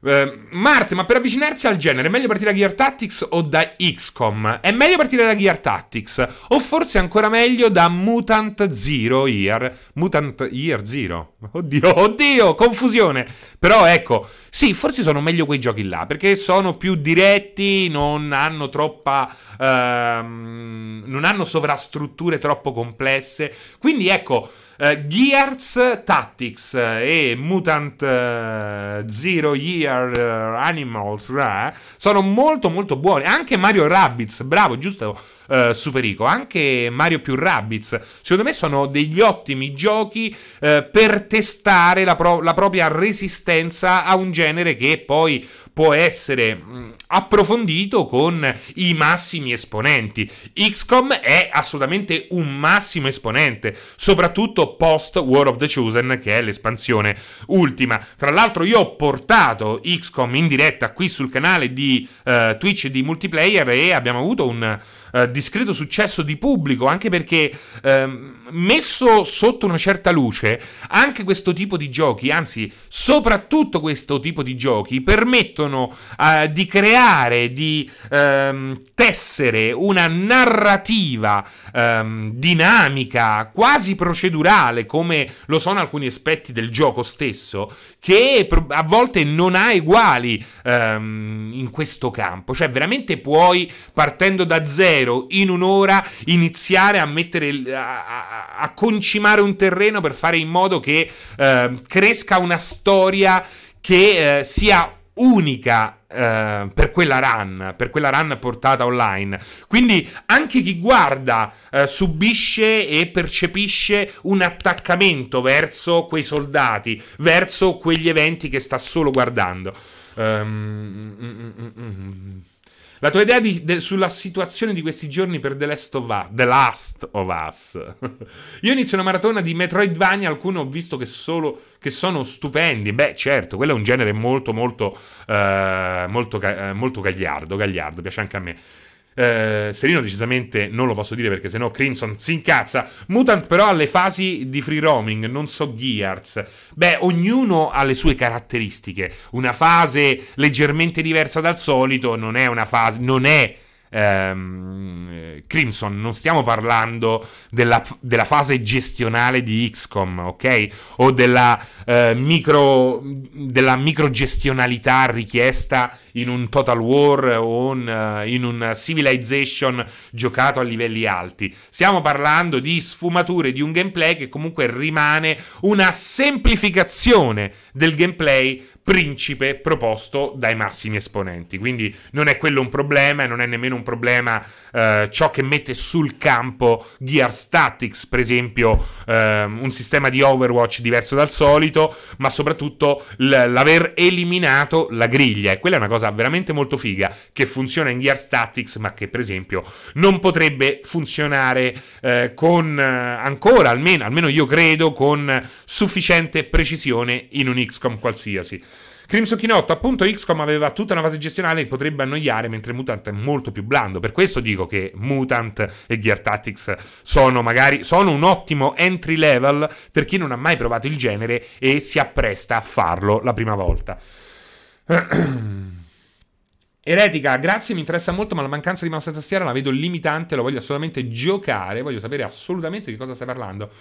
Uh, Marte, ma per avvicinarsi al genere è meglio partire da Gear Tactics o da XCOM? È meglio partire da Gear Tactics o forse ancora meglio da Mutant Zero Year? Mutant Year Zero? Oddio, oddio, confusione. Però ecco, sì, forse sono meglio quei giochi là perché sono più diretti, non hanno troppa. Uh, non hanno sovrastrutture troppo complesse. Quindi ecco. Uh, Gears Tactics e Mutant uh, Zero Year uh, Animals sono molto molto buoni. Anche Mario Rabbids, bravo, giusto? Uh, Superico, anche Mario più Rabbids, secondo me sono degli ottimi giochi uh, per testare la, pro- la, propria resistenza a un genere che poi può essere mh, approfondito con i massimi esponenti. XCOM è assolutamente un massimo esponente, soprattutto post War of the Chosen, che è l'espansione ultima. Tra l'altro, io ho portato XCOM in diretta qui sul canale di uh, Twitch di multiplayer e abbiamo avuto un uh, discreto successo di pubblico, anche perché uh, messo sotto una certa luce, anche questo tipo di giochi, anzi, soprattutto questo tipo di giochi, permettono uh, di creare, di um, tessere una narrativa um, dinamica, quasi procedurale, come lo sono alcuni aspetti del gioco stesso, che a volte non ha uguali um, in questo campo. Cioè, veramente puoi, partendo da zero, in un'ora, iniziare a mettere, a, a, a concimare un terreno per fare in modo che uh, cresca una storia che uh, sia unica Uh, per quella run, per quella run portata online. Quindi anche chi guarda uh, subisce e percepisce un attaccamento verso quei soldati, verso quegli eventi che sta solo guardando. Um, mm, mm, mm, la tua idea di, de, sulla situazione di questi giorni per The Last of Us? The Last of Us. [LAUGHS] Io inizio una maratona di Metroidvania, alcuni ho visto che, solo, che sono stupendi. Beh, certo, quello è un genere molto, molto, uh, molto, uh, molto gagliardo, gagliardo, piace anche a me. Eh, Serino decisamente non lo posso dire perché sennò Crimson si incazza. Mutant però ha le fasi di free roaming, non so Gears. Beh, ognuno ha le sue caratteristiche. Una fase leggermente diversa dal solito non è una fase... non è ehm, Crimson, non stiamo parlando della, della, fase gestionale di XCOM, ok? O della, eh, micro, della microgestionalità richiesta in un Total War o un, uh, in un Civilization giocato a livelli alti. Stiamo parlando di sfumature di un gameplay che comunque rimane una semplificazione del gameplay principe proposto dai massimi esponenti. Quindi non è quello un problema non è nemmeno un problema eh, ciò che mette sul campo Gear Statics, per esempio eh, un sistema di Overwatch diverso dal solito, ma soprattutto l- l'aver eliminato la griglia. E quella è una cosa veramente molto figa che funziona in Gear Statics, ma che per esempio non potrebbe funzionare eh, con eh, ancora, almeno, almeno io credo, con sufficiente precisione in un XCOM qualsiasi. Crimson Chinotto, appunto, XCOM aveva tutta una fase gestionale che potrebbe annoiare, mentre Mutant è molto più blando. Per questo dico che Mutant e Gear Tactics sono magari sono un ottimo entry level per chi non ha mai provato il genere e si appresta a farlo la prima volta. [CLEARS THROAT] Eretica, grazie, mi interessa molto, ma la mancanza di mouse e tastiera la vedo limitante, lo voglio assolutamente giocare, voglio sapere assolutamente di cosa stai parlando.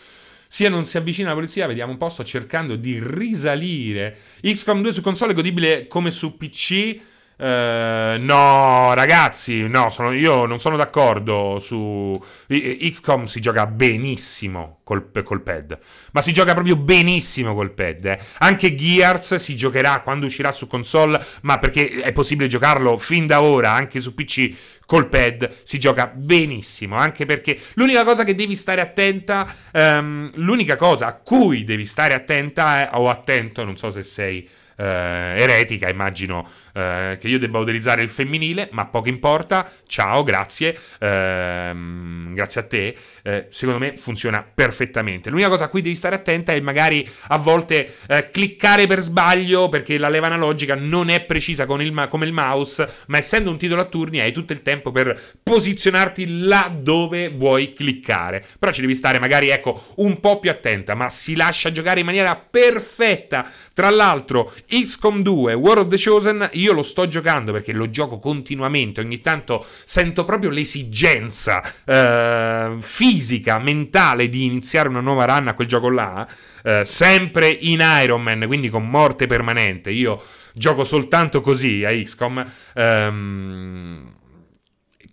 Sia non si avvicina la polizia, vediamo un po', sto cercando di risalire. XCOM 2 su console è godibile come su PC. Uh, no, ragazzi, no, sono, io non sono d'accordo su XCOM si gioca benissimo col, col, pad, ma si gioca proprio benissimo col pad. Eh. Anche Gears si giocherà quando uscirà su console, ma perché è possibile giocarlo fin da ora anche su PC col pad si gioca benissimo, anche perché l'unica cosa che devi stare attenta, um, l'unica cosa a cui devi stare attenta è, o attento, non so se sei uh, eretica, immagino eh, che io debba utilizzare il femminile, ma poco importa. Ciao, grazie. Ehm, grazie a te. Eh, secondo me funziona perfettamente. L'unica cosa a cui devi stare attenta è magari a volte eh, cliccare per sbaglio perché la leva analogica non è precisa il ma- come il mouse, ma essendo un titolo a turni hai tutto il tempo per posizionarti là dove vuoi cliccare. Però ci devi stare magari, ecco, un po' più attenta, ma si lascia giocare in maniera perfetta. Tra l'altro, XCOM 2, War of the Chosen, io lo sto giocando perché lo gioco continuamente, ogni tanto sento proprio l'esigenza eh, fisica, mentale di iniziare una nuova run a quel gioco là, eh, sempre in Iron Man, quindi con morte permanente. Io gioco soltanto così a XCOM. Ehm,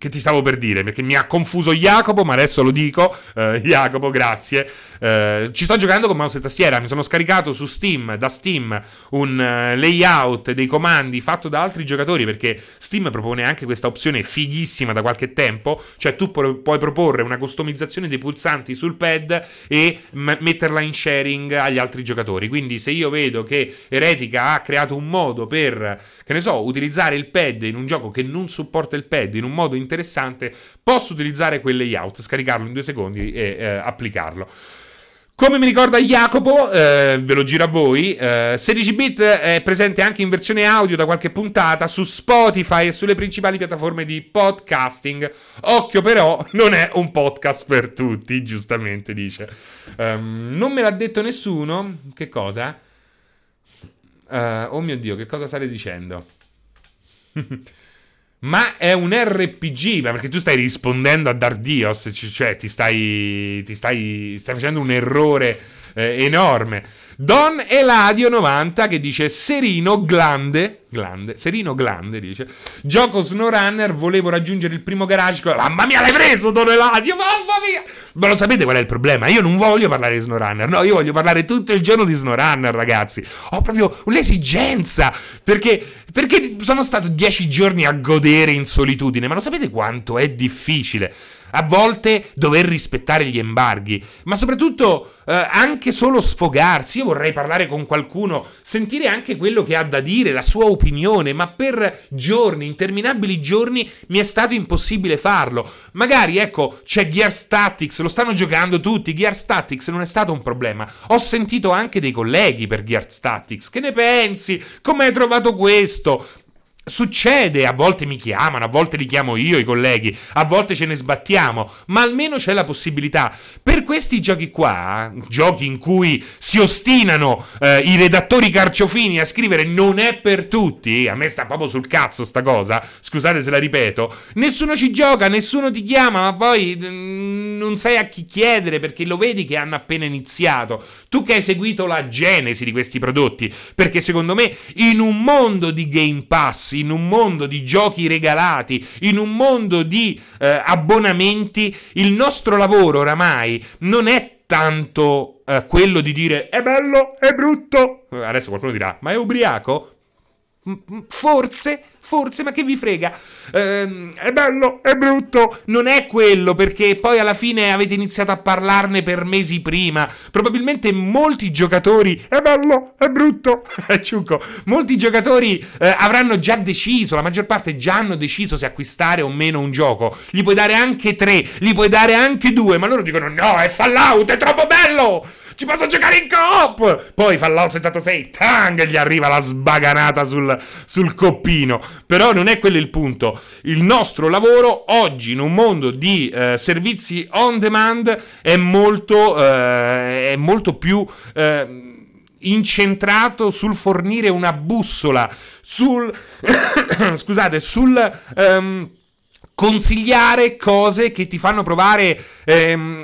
che ti stavo per dire, perché mi ha confuso Jacopo, ma adesso lo dico. Uh, Jacopo, grazie. Uh, ci sto giocando con mouse e tastiera. Mi sono scaricato su Steam, da Steam, un uh, layout dei comandi fatto da altri giocatori, perché Steam propone anche questa opzione fighissima da qualche tempo. Cioè, tu pu- puoi proporre una customizzazione dei pulsanti sul pad e m- metterla in sharing agli altri giocatori. Quindi, se io vedo che Eretica ha creato un modo per, che ne so, utilizzare il pad in un gioco che non supporta il pad in un modo interessante, posso utilizzare quel layout, scaricarlo in due secondi e eh, applicarlo. Come mi ricorda Jacopo, eh, ve lo giro a voi, eh, 16-bit è presente anche in versione audio da qualche puntata su Spotify e sulle principali piattaforme di podcasting. Occhio però, non è un podcast per tutti, giustamente dice. Um, non me l'ha detto nessuno. Che cosa? Uh, oh mio Dio, che cosa state dicendo? [LAUGHS] ma è un RPG, perché tu stai rispondendo a Dardios, cioè ti stai, ti stai, stai facendo un errore eh, enorme. Don Eladio 90 che dice Serino Glande, glande, Serino Glande dice Gioco SnowRunner, volevo raggiungere il primo garage Mamma mia l'hai preso Don Eladio, mamma mia Ma lo sapete qual è il problema? Io non voglio parlare di SnowRunner, no, io voglio parlare tutto il giorno di SnowRunner ragazzi Ho proprio un'esigenza Perché, perché sono stato dieci giorni a godere in solitudine Ma lo sapete quanto è difficile? A volte dover rispettare gli embarghi, ma soprattutto eh, anche solo sfogarsi. Io vorrei parlare con qualcuno, sentire anche quello che ha da dire, la sua opinione, ma per giorni, interminabili giorni, mi è stato impossibile farlo. Magari, ecco, c'è Gear Statics, lo stanno giocando tutti, Gear Statics non è stato un problema. Ho sentito anche dei colleghi per Gear Statics, che ne pensi? Come hai trovato questo? Succede, a volte mi chiamano, a volte li chiamo io i colleghi, a volte ce ne sbattiamo, ma almeno c'è la possibilità. Per questi giochi qua, giochi in cui si ostinano eh, i redattori carciofini a scrivere non è per tutti, a me sta proprio sul cazzo sta cosa, scusate se la ripeto, nessuno ci gioca, nessuno ti chiama, ma poi mm, non sai a chi chiedere perché lo vedi che hanno appena iniziato. Tu che hai seguito la genesi di questi prodotti, perché secondo me in un mondo di Game Pass, in un mondo di giochi regalati, in un mondo di eh, abbonamenti, il nostro lavoro oramai non è tanto eh, quello di dire è bello, è brutto. Adesso qualcuno dirà, ma è ubriaco? Forse, forse, ma che vi frega? Ehm, è bello, è brutto. Non è quello, perché poi alla fine avete iniziato a parlarne per mesi prima. Probabilmente molti giocatori. È bello, è brutto. [LAUGHS] Ciucco. Molti giocatori eh, avranno già deciso, la maggior parte già hanno deciso se acquistare o meno un gioco. Gli puoi dare anche tre, gli puoi dare anche due, ma loro dicono: no, è Fallout, è troppo bello. Ci posso giocare in coop! Poi Fallout 76, tang, gli arriva la sbaganata sul, sul coppino. Però non è quello il punto. Il nostro lavoro oggi, in un mondo di eh, servizi on demand, è molto, eh, è molto più... Eh, incentrato sul fornire una bussola, sul [COUGHS] scusate, sul um, consigliare cose che ti fanno provare um,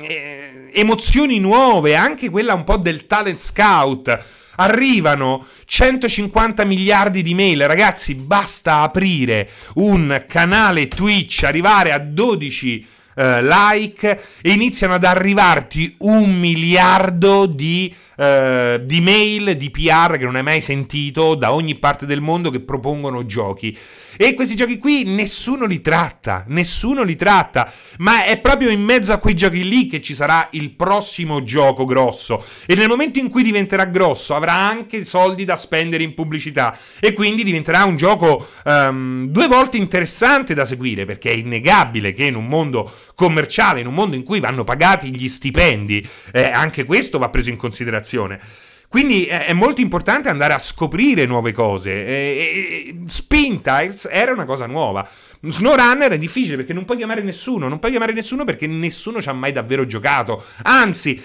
emozioni nuove, anche quella un po' del talent scout. Arrivano 150 miliardi di mail, ragazzi, basta aprire un canale Twitch, arrivare a 12 eh, like e iniziano ad arrivarti un miliardo di eh, di mail, di PR che non hai mai sentito da ogni parte del mondo che propongono giochi. E questi giochi qui nessuno li tratta, nessuno li tratta, ma è proprio in mezzo a quei giochi lì che ci sarà il prossimo gioco grosso. E nel momento in cui diventerà grosso avrà anche soldi da spendere in pubblicità e quindi diventerà un gioco um, due volte interessante da seguire perché è innegabile che in un mondo commerciale, in un mondo in cui vanno pagati gli stipendi, eh, anche questo va preso in considerazione. Quindi è molto importante andare a scoprire nuove cose. E, e, Spin Tiles era una cosa nuova. SnowRunner è difficile perché non puoi chiamare nessuno, non puoi chiamare nessuno perché nessuno ci ha mai davvero giocato. Anzi,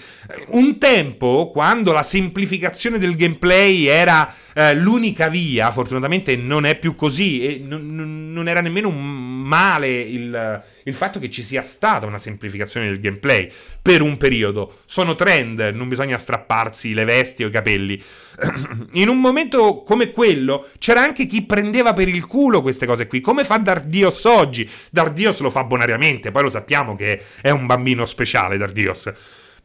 un tempo, quando la semplificazione del gameplay era eh, l'unica via, fortunatamente non è più così e non, non era nemmeno un male il, il, fatto che ci sia stata una semplificazione del gameplay per un periodo. Sono trend, non bisogna strapparsi le vesti o i capelli. [CLEARS THROAT] In un momento come quello c'era anche chi prendeva per il culo queste cose qui, come fa Dardios oggi. Dardios lo fa bonariamente, poi lo sappiamo che è un bambino speciale Dardios.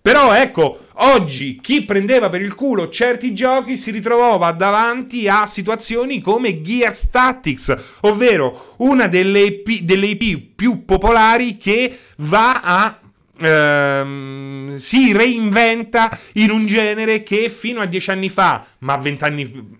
Però ecco, oggi chi prendeva per il culo certi giochi si ritrovava davanti a situazioni come Gear Statics, ovvero una delle IP, delle IP più popolari che va a ehm, si reinventa in un genere che fino a dieci anni fa, ma vent'anni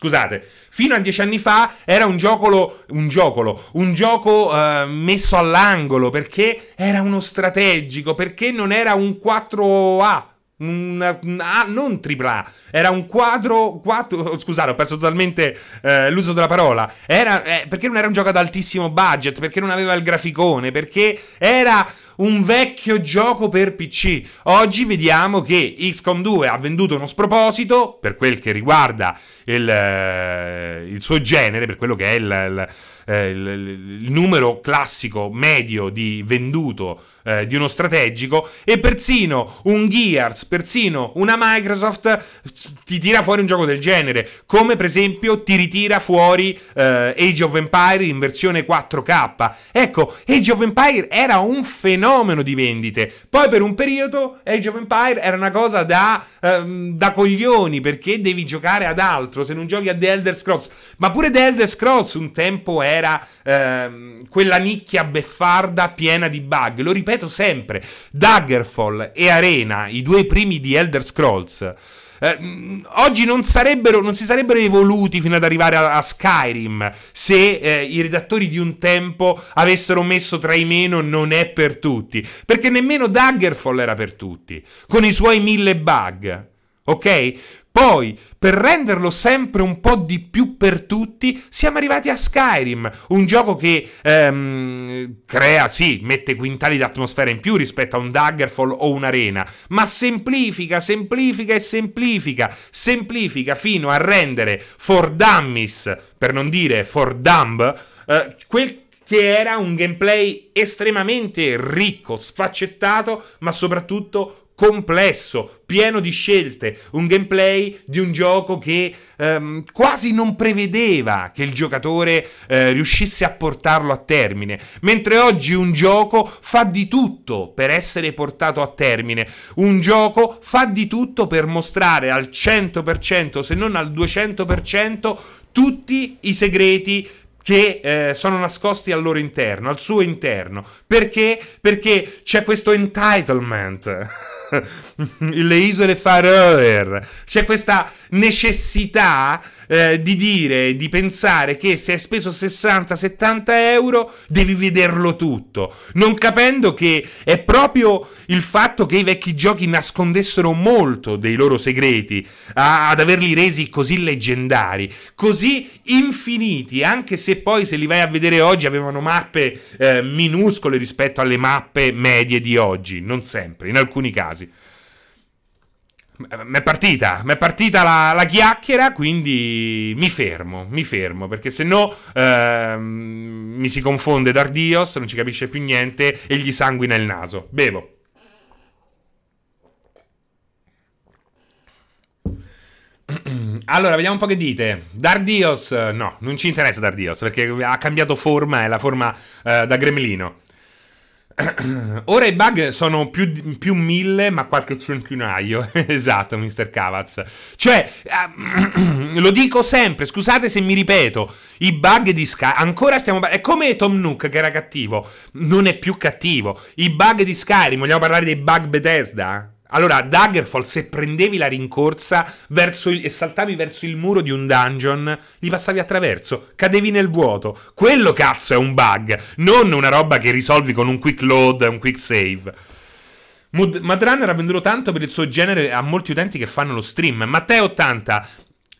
Scusate, fino a dieci anni fa era un giocolo, un giocolo, un gioco uh, messo all'angolo perché era uno strategico, perché non era un 4A, un, un A, non AAA, era un quadro, quattro, scusate ho perso totalmente eh, l'uso della parola, era, eh, perché non era un gioco ad altissimo budget, perché non aveva il graficone, perché era un vecchio gioco per PC. Oggi vediamo che XCOM 2 ha venduto uno sproposito per quel che riguarda il, eh, il suo genere, per quello che è il, il eh, il, il, numero classico medio di venduto eh, di uno strategico e persino un Gears, persino una Microsoft ti tira fuori un gioco del genere, come per esempio ti ritira fuori eh, Age of Empire in versione 4K. Ecco, Age of Empire era un fenomeno di vendite, poi per un periodo Age of Empire era una cosa da, ehm, da coglioni perché devi giocare ad altro se non giochi a The Elder Scrolls, ma pure The Elder Scrolls un tempo era ehm, quella nicchia beffarda piena di bug, lo ripeto ripeto sempre, Daggerfall e Arena, i due primi di Elder Scrolls, eh, oggi non, non, si sarebbero evoluti fino ad arrivare a, a Skyrim se eh, i redattori di un tempo avessero messo tra i meno non è per tutti, perché nemmeno Daggerfall era per tutti, con i suoi mille bug. Ok? Poi, per renderlo sempre un po' di più per tutti, siamo arrivati a Skyrim, un gioco che ehm, crea, sì, mette quintali di atmosfera in più rispetto a un Daggerfall o un'arena, ma semplifica, semplifica e semplifica, semplifica fino a rendere for dummies, per non dire for dumb, eh, quel che era un gameplay estremamente ricco, sfaccettato, ma soprattutto complesso, pieno di scelte, un gameplay di un gioco che ehm, quasi non prevedeva che il giocatore eh, riuscisse a portarlo a termine, mentre oggi un gioco fa di tutto per essere portato a termine, un gioco fa di tutto per mostrare al 100% se non al 200% tutti i segreti che eh, sono nascosti al loro interno, al suo interno. Perché? Perché c'è questo entitlement. [LAUGHS] [LAUGHS] le isole Faroe. C'è questa necessità eh, di dire, di pensare che se hai speso 60-70 euro devi vederlo tutto, non capendo che è proprio il fatto che i vecchi giochi nascondessero molto dei loro segreti a, ad averli resi così leggendari, così infiniti, anche se poi se li vai a vedere oggi avevano mappe eh, minuscole rispetto alle mappe medie di oggi, non sempre, in alcuni casi. Mi è partita, mi è partita la, la, chiacchiera, quindi mi fermo, mi fermo, perché se no ehm, mi si confonde Dardios, non ci capisce più niente e gli sanguina il naso. Bevo. [CLEARS THROAT] Allora, vediamo un po' che dite. Dardios, no, non ci interessa Dardios, perché ha cambiato forma, è la forma eh, da gremlino. [CLEARS THROAT] Ora i bug sono più, più mille, ma qualche centinaio. [LAUGHS] esatto, Mr. Cavaz. Cioè, uh, [CLEARS THROAT] lo dico sempre, scusate se mi ripeto, i bug di Sky... Ancora stiamo... È come Tom Nook che era cattivo. Non è più cattivo. I bug di Skyrim, vogliamo parlare dei bug Bethesda? Allora, Daggerfall, se prendevi la rincorsa il, e saltavi verso il muro di un dungeon, gli passavi attraverso, cadevi nel vuoto. Quello cazzo è un bug, non una roba che risolvi con un quick load, un quick save. Madrunner ha venduto tanto per il suo genere a molti utenti che fanno lo stream. Matteo80,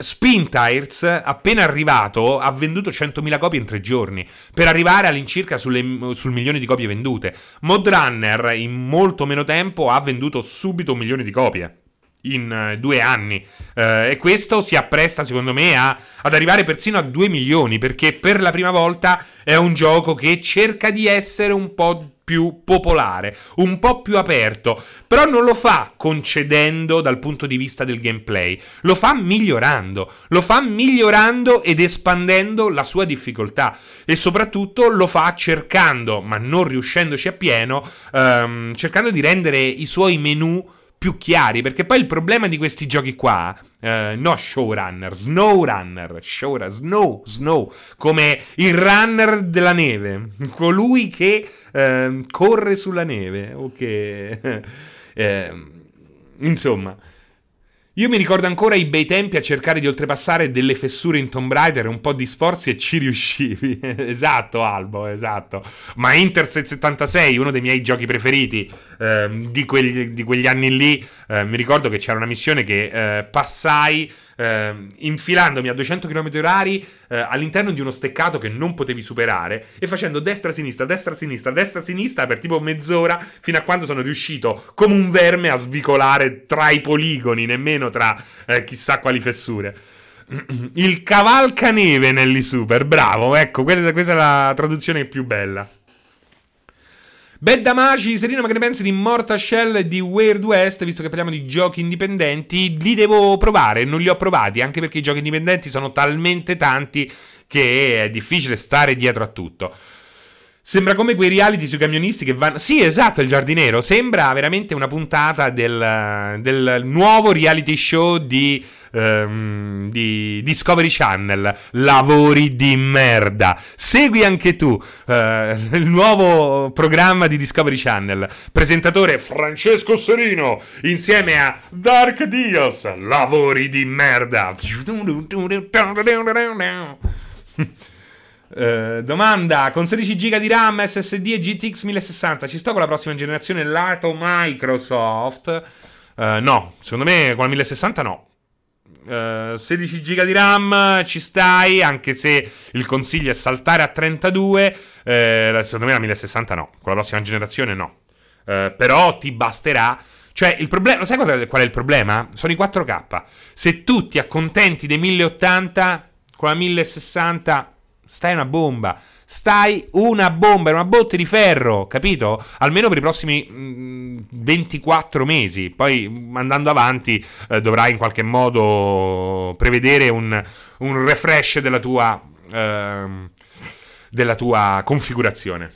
Spin Tires, appena arrivato, ha venduto 100.000 copie in tre giorni, per arrivare all'incirca sulle, sul milione di copie vendute. Modrunner, in molto meno tempo, ha venduto subito un milione di copie. In uh, due anni. Uh, e questo si appresta secondo me a, ad arrivare persino a 2 milioni perché per la prima volta è un gioco che cerca di essere un po' più popolare, un po' più aperto, però non lo fa concedendo dal punto di vista del gameplay, lo fa migliorando, lo fa migliorando ed espandendo la sua difficoltà e soprattutto lo fa cercando, ma non riuscendoci appieno, ehm, cercando di rendere i suoi menu più chiari, perché poi il problema di questi giochi qua, eh, no showrunner, snowrunner, showrunner, snow, snow, come il runner della neve, [LAUGHS] colui che eh, corre sulla neve, o che... [LAUGHS] eh, insomma... Io mi ricordo ancora i bei tempi a cercare di oltrepassare delle fessure in Tomb Raider, un po' di sforzi e ci riuscivi. [LAUGHS] esatto, Albo, esatto. Ma Interset 76, uno dei miei giochi preferiti eh, di, quegli, di, quegli anni lì, eh, mi ricordo che c'era una missione che eh, passai eh, infilandomi a 200 km orari eh, all'interno di uno steccato che non potevi superare e facendo destra-sinistra, destra-sinistra, destra-sinistra per tipo mezz'ora fino a quando sono riuscito come un verme a svicolare tra i poligoni, nemmeno tra eh, chissà quali fessure. [CLEARS THROAT] Il cavalcaneve Nelly Super, bravo, ecco, questa è la traduzione più bella. Bad Damaci, Serino, ma che ne pensi di Mortal Shell e di Weird West? Visto che parliamo di giochi indipendenti, li devo provare, non li ho provati, anche perché i giochi indipendenti sono talmente tanti che è difficile stare dietro a tutto. Sembra come quei reality sui camionisti che vanno. Sì, esatto, il giardiniero. Sembra veramente una puntata del, del nuovo reality show di, um, di, Discovery Channel. Lavori di merda. Segui anche tu uh, il nuovo programma di Discovery Channel. Presentatore Francesco Serino insieme a Dark Dios. Lavori di merda. Eh, domanda: con 16 GB di RAM, SSD e GTX 1060 ci sto con la prossima generazione lato Microsoft? Uh, no, secondo me con la 1060 no. Uh, 16 GB di RAM ci stai, anche se il consiglio è saltare a 32. Eh, secondo me la 1060 no, con la prossima generazione no. però ti basterà. Cioè, il problema. Sai qual è il problema? Sono i 4K. Se tu ti accontenti dei 1080 con la 1060 Stai una bomba. Stai una bomba, una botte di ferro, capito? Almeno per i prossimi mh, 24 mesi. Poi andando avanti eh, dovrai in qualche modo prevedere un, un refresh della tua, eh, della tua configurazione.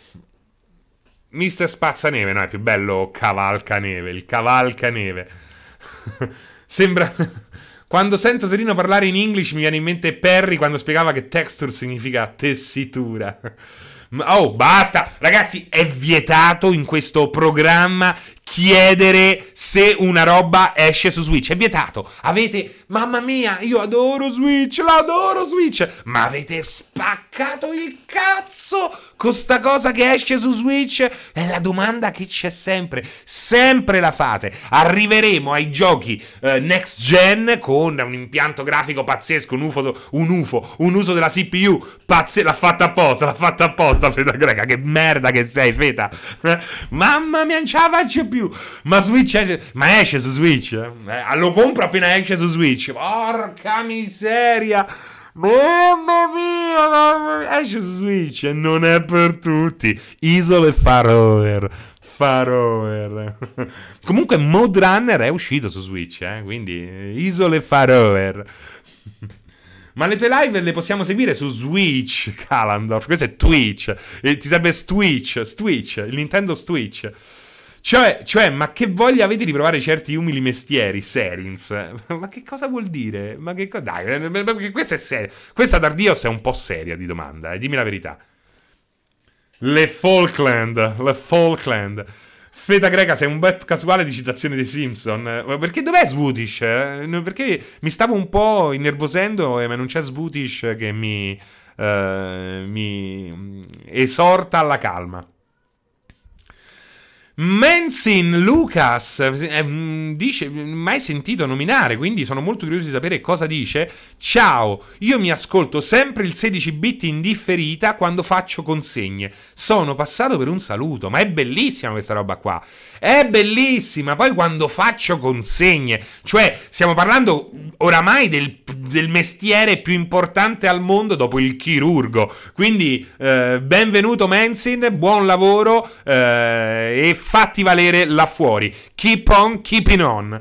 Mister Spazzaneve, no, è più bello Cavalcaneve, il Cavalcaneve. [LAUGHS] Sembra... Quando sento Serino parlare in English mi viene in mente Perry quando spiegava che texture significa tessitura. [LAUGHS] Oh, basta! Ragazzi, è vietato in questo programma chiedere se una roba esce su Switch. È vietato. Avete, mamma mia, io adoro Switch, l'adoro Switch. Ma avete spaccato il cazzo con sta cosa che esce su Switch? È la domanda che c'è sempre. Sempre la fate. Arriveremo ai giochi eh, next gen con un impianto grafico pazzesco, un UFO, un UFO, un uso della CPU pazzesco. L'ha fatta apposta, l'ha fatta apposta, Feta Greca. Che merda che sei, Feta. [LAUGHS] mamma mia, non ce la faccio più. Ma Switch esce. Ma esce su Switch? Eh? Lo compro appena esce su Switch. Porca miseria. Mamma mia, mamma mia. Esce su Switch e non è per tutti. Isole Faroer. Faroer. [LAUGHS] Comunque, Mod Runner è uscito su Switch, eh? quindi Isole Faroer. [LAUGHS] Ma le tue live le possiamo seguire su Switch, Calandorf. Questo è Twitch. E ti serve Switch, Switch, il Nintendo Switch. Cioè, cioè, ma che voglia avete di provare certi umili mestieri, Serins? [LAUGHS] Ma che cosa vuol dire? Ma che cosa... Dai, eh, questa è seria. Questa Dardios è un po' seria di domanda, eh, dimmi la verità. Le Falkland, le Falkland. Feta greca, sei un bet casuale di citazione dei Simpson. Perché dov'è Svutish? Eh? Perché mi stavo un po' innervosendo, ma non c'è Svutish che mi, uh, mi esorta alla calma. Menzin Lucas eh, dice mai sentito nominare quindi sono molto curioso di sapere cosa dice. Ciao io mi ascolto sempre il 16 bit in differita quando faccio consegne. Sono passato per un saluto ma è bellissima questa roba qua. È bellissima poi quando faccio consegne cioè stiamo parlando oramai del, del mestiere più importante al mondo dopo il chirurgo. Quindi eh, benvenuto Menzin buon lavoro eh, e fatti valere là fuori. Keep on keeping on.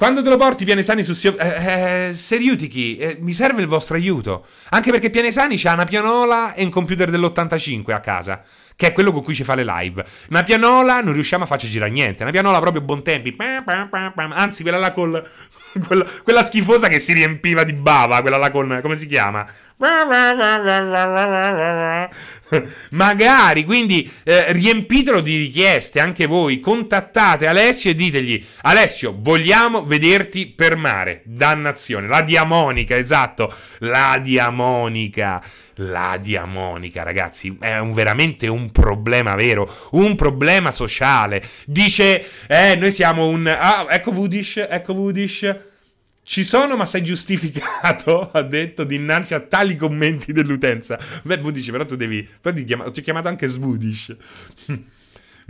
Quando te lo porti Pianesani su Sio... Eh, eh, Seriutiki, eh, mi serve il vostro aiuto. Anche perché Pianesani c'ha una pianola e un computer dell'85 a casa. Che è quello con cui ci fa le live. Una pianola non riusciamo a farci girare niente. Una pianola proprio buon tempi. Anzi, quella là col... [LAUGHS] Quella, quella schifosa che si riempiva di bava. Quella là con... come si chiama? [LAUGHS] Magari, quindi eh, riempitelo di richieste anche voi, contattate Alessio e ditegli Alessio, vogliamo vederti per mare, dannazione, la diamonica, esatto, la diamonica, la diamonica ragazzi, è un, veramente un problema vero, un problema sociale, dice, eh, noi siamo un, ah, ecco Vudish, ecco Vudish, Ci sono, ma sei giustificato, [LAUGHS] ha detto, dinanzi a tali commenti dell'utenza. Beh, Vudish, però tu devi... Però ti, chiama... ti ho chiamato anche Svudish.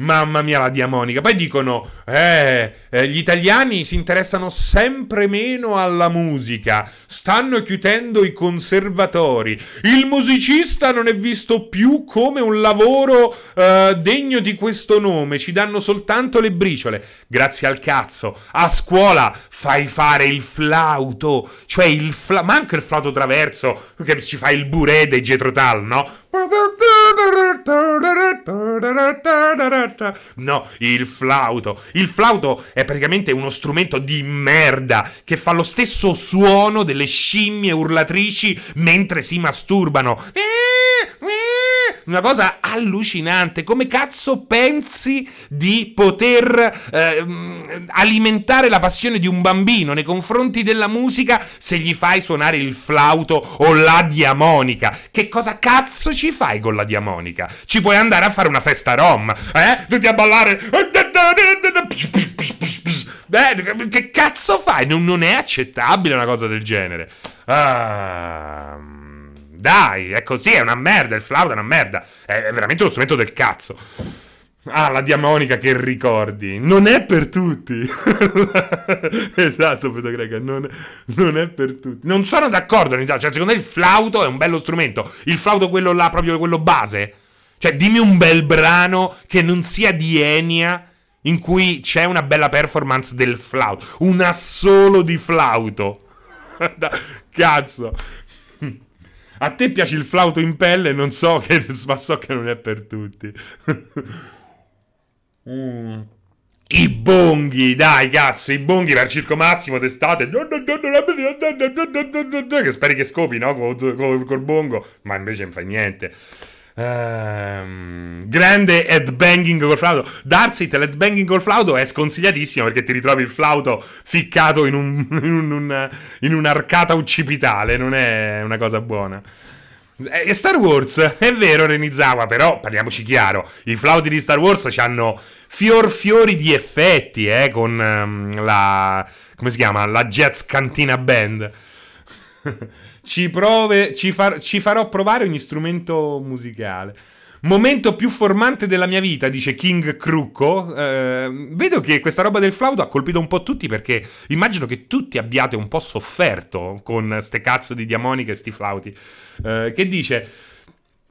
Mamma mia, la diamonica. Poi dicono: eh, eh, gli italiani si interessano sempre meno alla musica. Stanno chiudendo i conservatori. Il musicista non è visto più come un lavoro eh, degno di questo nome. Ci danno soltanto le briciole. Grazie al cazzo. A scuola fai fare il flauto. Cioè il flauto. Ma anche il flauto traverso. Che ci fa il burè dei Getrotal, no? No, il flauto. Il flauto è praticamente uno strumento di merda che fa lo stesso suono delle scimmie urlatrici mentre si masturbano. Una cosa allucinante. Come cazzo pensi di poter eh, alimentare la passione di un bambino nei confronti della musica se gli fai suonare il flauto o la diamonica? Che cosa cazzo ci fai con la diamonica? Ci puoi andare a fare una festa rom, eh? Tutti a ballare. Beh, che cazzo fai? Non, non è accettabile una cosa del genere. Ah. Dai, è così, è una merda. Il flauto è una merda. È, è veramente uno strumento del cazzo. Ah, la diamonica che ricordi. Non è per tutti. [LAUGHS] esatto, Pedro Greca, non, non, è per tutti. Non sono d'accordo, cioè, secondo me il flauto è un bello strumento. Il flauto quello là, proprio quello base. Cioè, dimmi un bel brano che non sia di Enia in cui c'è una bella performance del flauto. Un assolo di flauto. [LAUGHS] Cazzo. A te piace il flauto in pelle, non so che, ma so che non è per tutti. [LAUGHS] mm. I bonghi, dai cazzo, i bonghi per Circo Massimo d'estate. Che speri che scopi, no? Col, col, col bongo, ma invece non fai niente. Um, grande headbanging col flauto. Darsit, l'headbanging col flauto è sconsigliatissimo perché ti ritrovi il flauto ficcato in, un, in, un, in un'arcata uccipitale. Non è una cosa buona. E Star Wars, è vero Renizawa, però parliamoci chiaro, i flauti di Star Wars hanno fior fiori di effetti, eh, con um, la... come si chiama? La Jets Cantina Band. [LAUGHS] ci, prove, ci, far, ci farò provare ogni strumento musicale. Momento più formante della mia vita, dice King Crucco. Eh, vedo che questa roba del flauto ha colpito un po' tutti perché immagino che tutti abbiate un po' sofferto con ste cazzo di diamoniche e sti flauti. Eh, che dice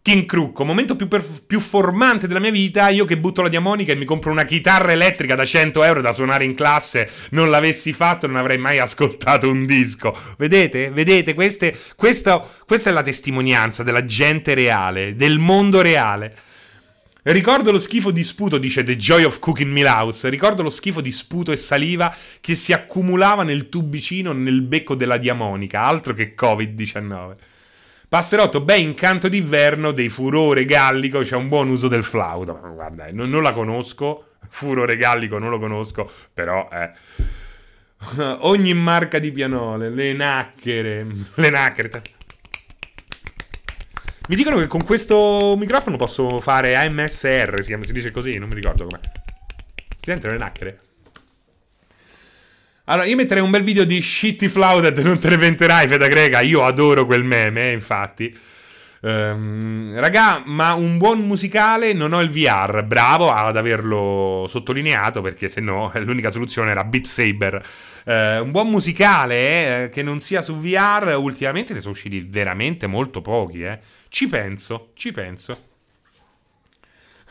King Crucco, momento più, per, più, formante della mia vita, io che butto la diamonica e mi compro una chitarra elettrica da 100 euro da suonare in classe, non l'avessi fatto non avrei mai ascoltato un disco. Vedete? Vedete? Queste, questo, questa è la testimonianza della gente reale, del mondo reale. Ricordo lo schifo di sputo, dice The Joy of Cooking Milhouse. Ricordo lo schifo di sputo e saliva che si accumulava nel tubicino nel becco della diamonica, altro che Covid-19. Passerotto, beh, incanto d'inverno dei furore gallico, c'è un buon uso del flauto. Guarda, eh, non, non, la conosco, [LAUGHS] furore gallico non lo conosco, però eh. [LAUGHS] Ogni marca di pianole, le nacchere, [LAUGHS] le nacchere. Mi dicono che con questo microfono posso fare AMSR, si, chiama, si dice così, non mi ricordo com'è. Si sentono le nacchere? Allora, io metterei un bel video di Shitty Flouted, non te ne venterai, Feda Greca. Io adoro quel meme, eh, infatti. Um, raga, ma un buon musicale non ho il VR. Bravo ad averlo sottolineato perché se no l'unica soluzione era Beat Saber. Uh, un buon musicale eh, che non sia su VR, ultimamente ne sono usciti veramente molto pochi. Eh. Ci penso, ci penso.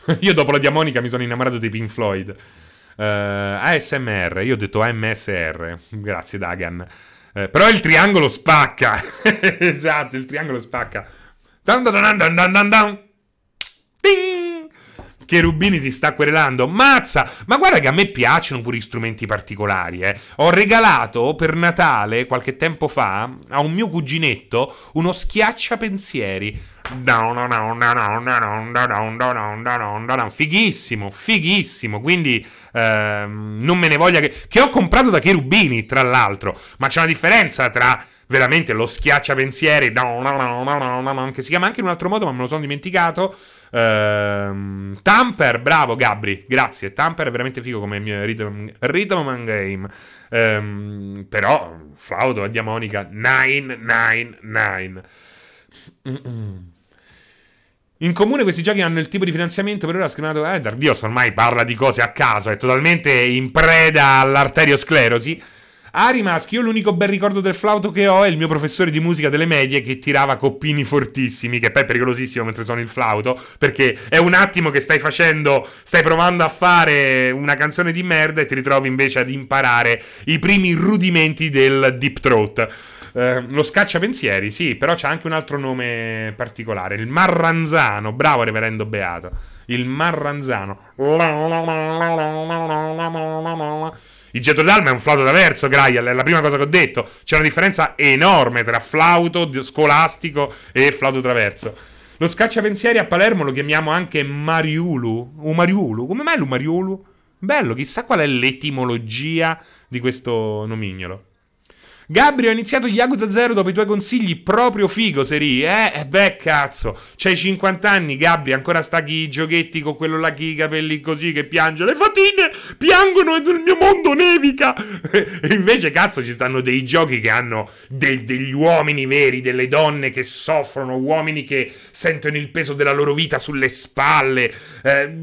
[LAUGHS] Io dopo la diamonica mi sono innamorato dei Pink Floyd. Uh, eh, ASMR, io ho detto AMSR, grazie Dagan. Uh, però il triangolo spacca. [LAUGHS] esatto, il triangolo spacca. Dan dan dan. Che Rubini ti sta querelando. Mazza! Ma guarda che a me piacciono pure gli strumenti particolari, eh. Ho regalato per Natale, qualche tempo fa, a un mio cuginetto, uno schiacciapensieri. Fighissimo, fighissimo. Quindi ehm, non me ne voglia che... Che ho comprato da Cherubini, tra l'altro. Ma c'è una differenza tra veramente lo schiacciapensieri, che si chiama anche in un altro modo, ma me lo sono dimenticato. Uh, Tamper, bravo Gabri, grazie. Tamper è veramente figo come rhythm, rhythm and game. Um, però, flauto e diamonica 999. In comune questi giochi hanno il tipo di finanziamento per ora scrivato eh, Dardios ormai parla di cose a caso, è totalmente in preda all'arteriosclerosi. Ari Maschi, io l'unico bel ricordo del flauto che ho è il mio professore di musica delle medie che tirava coppini fortissimi, che poi è pericolosissimo mentre suoni il flauto, perché è un attimo che stai facendo, stai provando a fare una canzone di merda e ti ritrovi invece ad imparare i primi rudimenti del deep throat. Eh, lo scacciapensieri, sì, però c'è anche un altro nome particolare, il Marranzano, bravo reverendo Beato, il Marranzano. Il getto d'alma è un flauto traverso, Graia, è la prima cosa che ho detto. C'è una differenza enorme tra flauto scolastico e flauto traverso. Lo scacciapensieri a Palermo lo chiamiamo anche Mariulu. O Mariulu? Come mai lo Mariulu? Bello, chissà qual è l'etimologia di questo nomignolo. Gabri, ho iniziato Yakuza 0 dopo i tuoi consigli, proprio figo, Seri. Eh, eh beh, cazzo. C'hai 50 anni, Gabri, ancora sta chi i giochetti con quello là chi i capelli così che piange. Le fatine piangono e nel mio mondo nevica. [LAUGHS] e invece, cazzo, ci stanno dei giochi che hanno de- degli uomini veri, delle donne che soffrono, uomini che sentono il peso della loro vita sulle spalle, eh,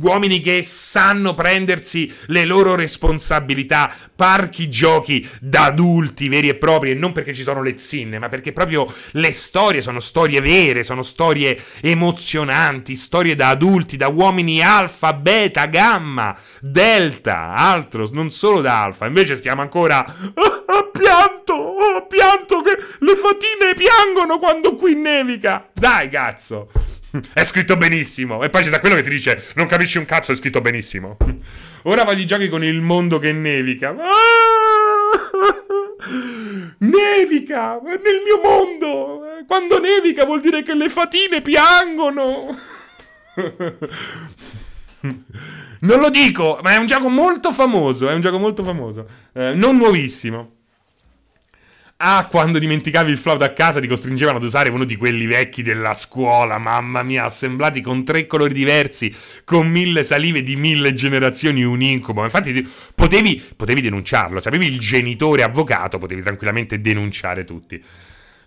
uomini che sanno prendersi le loro responsabilità, parchi giochi da adulti adulti veri e propri e non perché ci sono le zinne, ma perché proprio le storie sono storie vere, sono storie emozionanti, storie da adulti, da uomini alfa, beta, gamma, delta, altro, non solo da alfa. Invece stiamo ancora ah, ah, pianto, oh, pianto che le fatine piangono quando qui nevica. Dai, cazzo. [LAUGHS] È scritto benissimo. E poi c'è quello che ti dice: Non capisci un cazzo, è scritto benissimo. [LAUGHS] Ora voglio i giochi con il mondo che nevica. Ah! Nevica nel mio mondo. Quando nevica vuol dire che le fatine piangono. Non lo dico, ma è un gioco molto famoso. È un gioco molto famoso. Eh, non nuovissimo. Ah, quando dimenticavi il flauto a casa ti costringevano ad usare uno di quelli vecchi della scuola, mamma mia, assemblati con tre colori diversi, con mille salive di mille generazioni, un incubo. Infatti potevi, potevi denunciarlo, se avevi il genitore avvocato potevi tranquillamente denunciare tutti.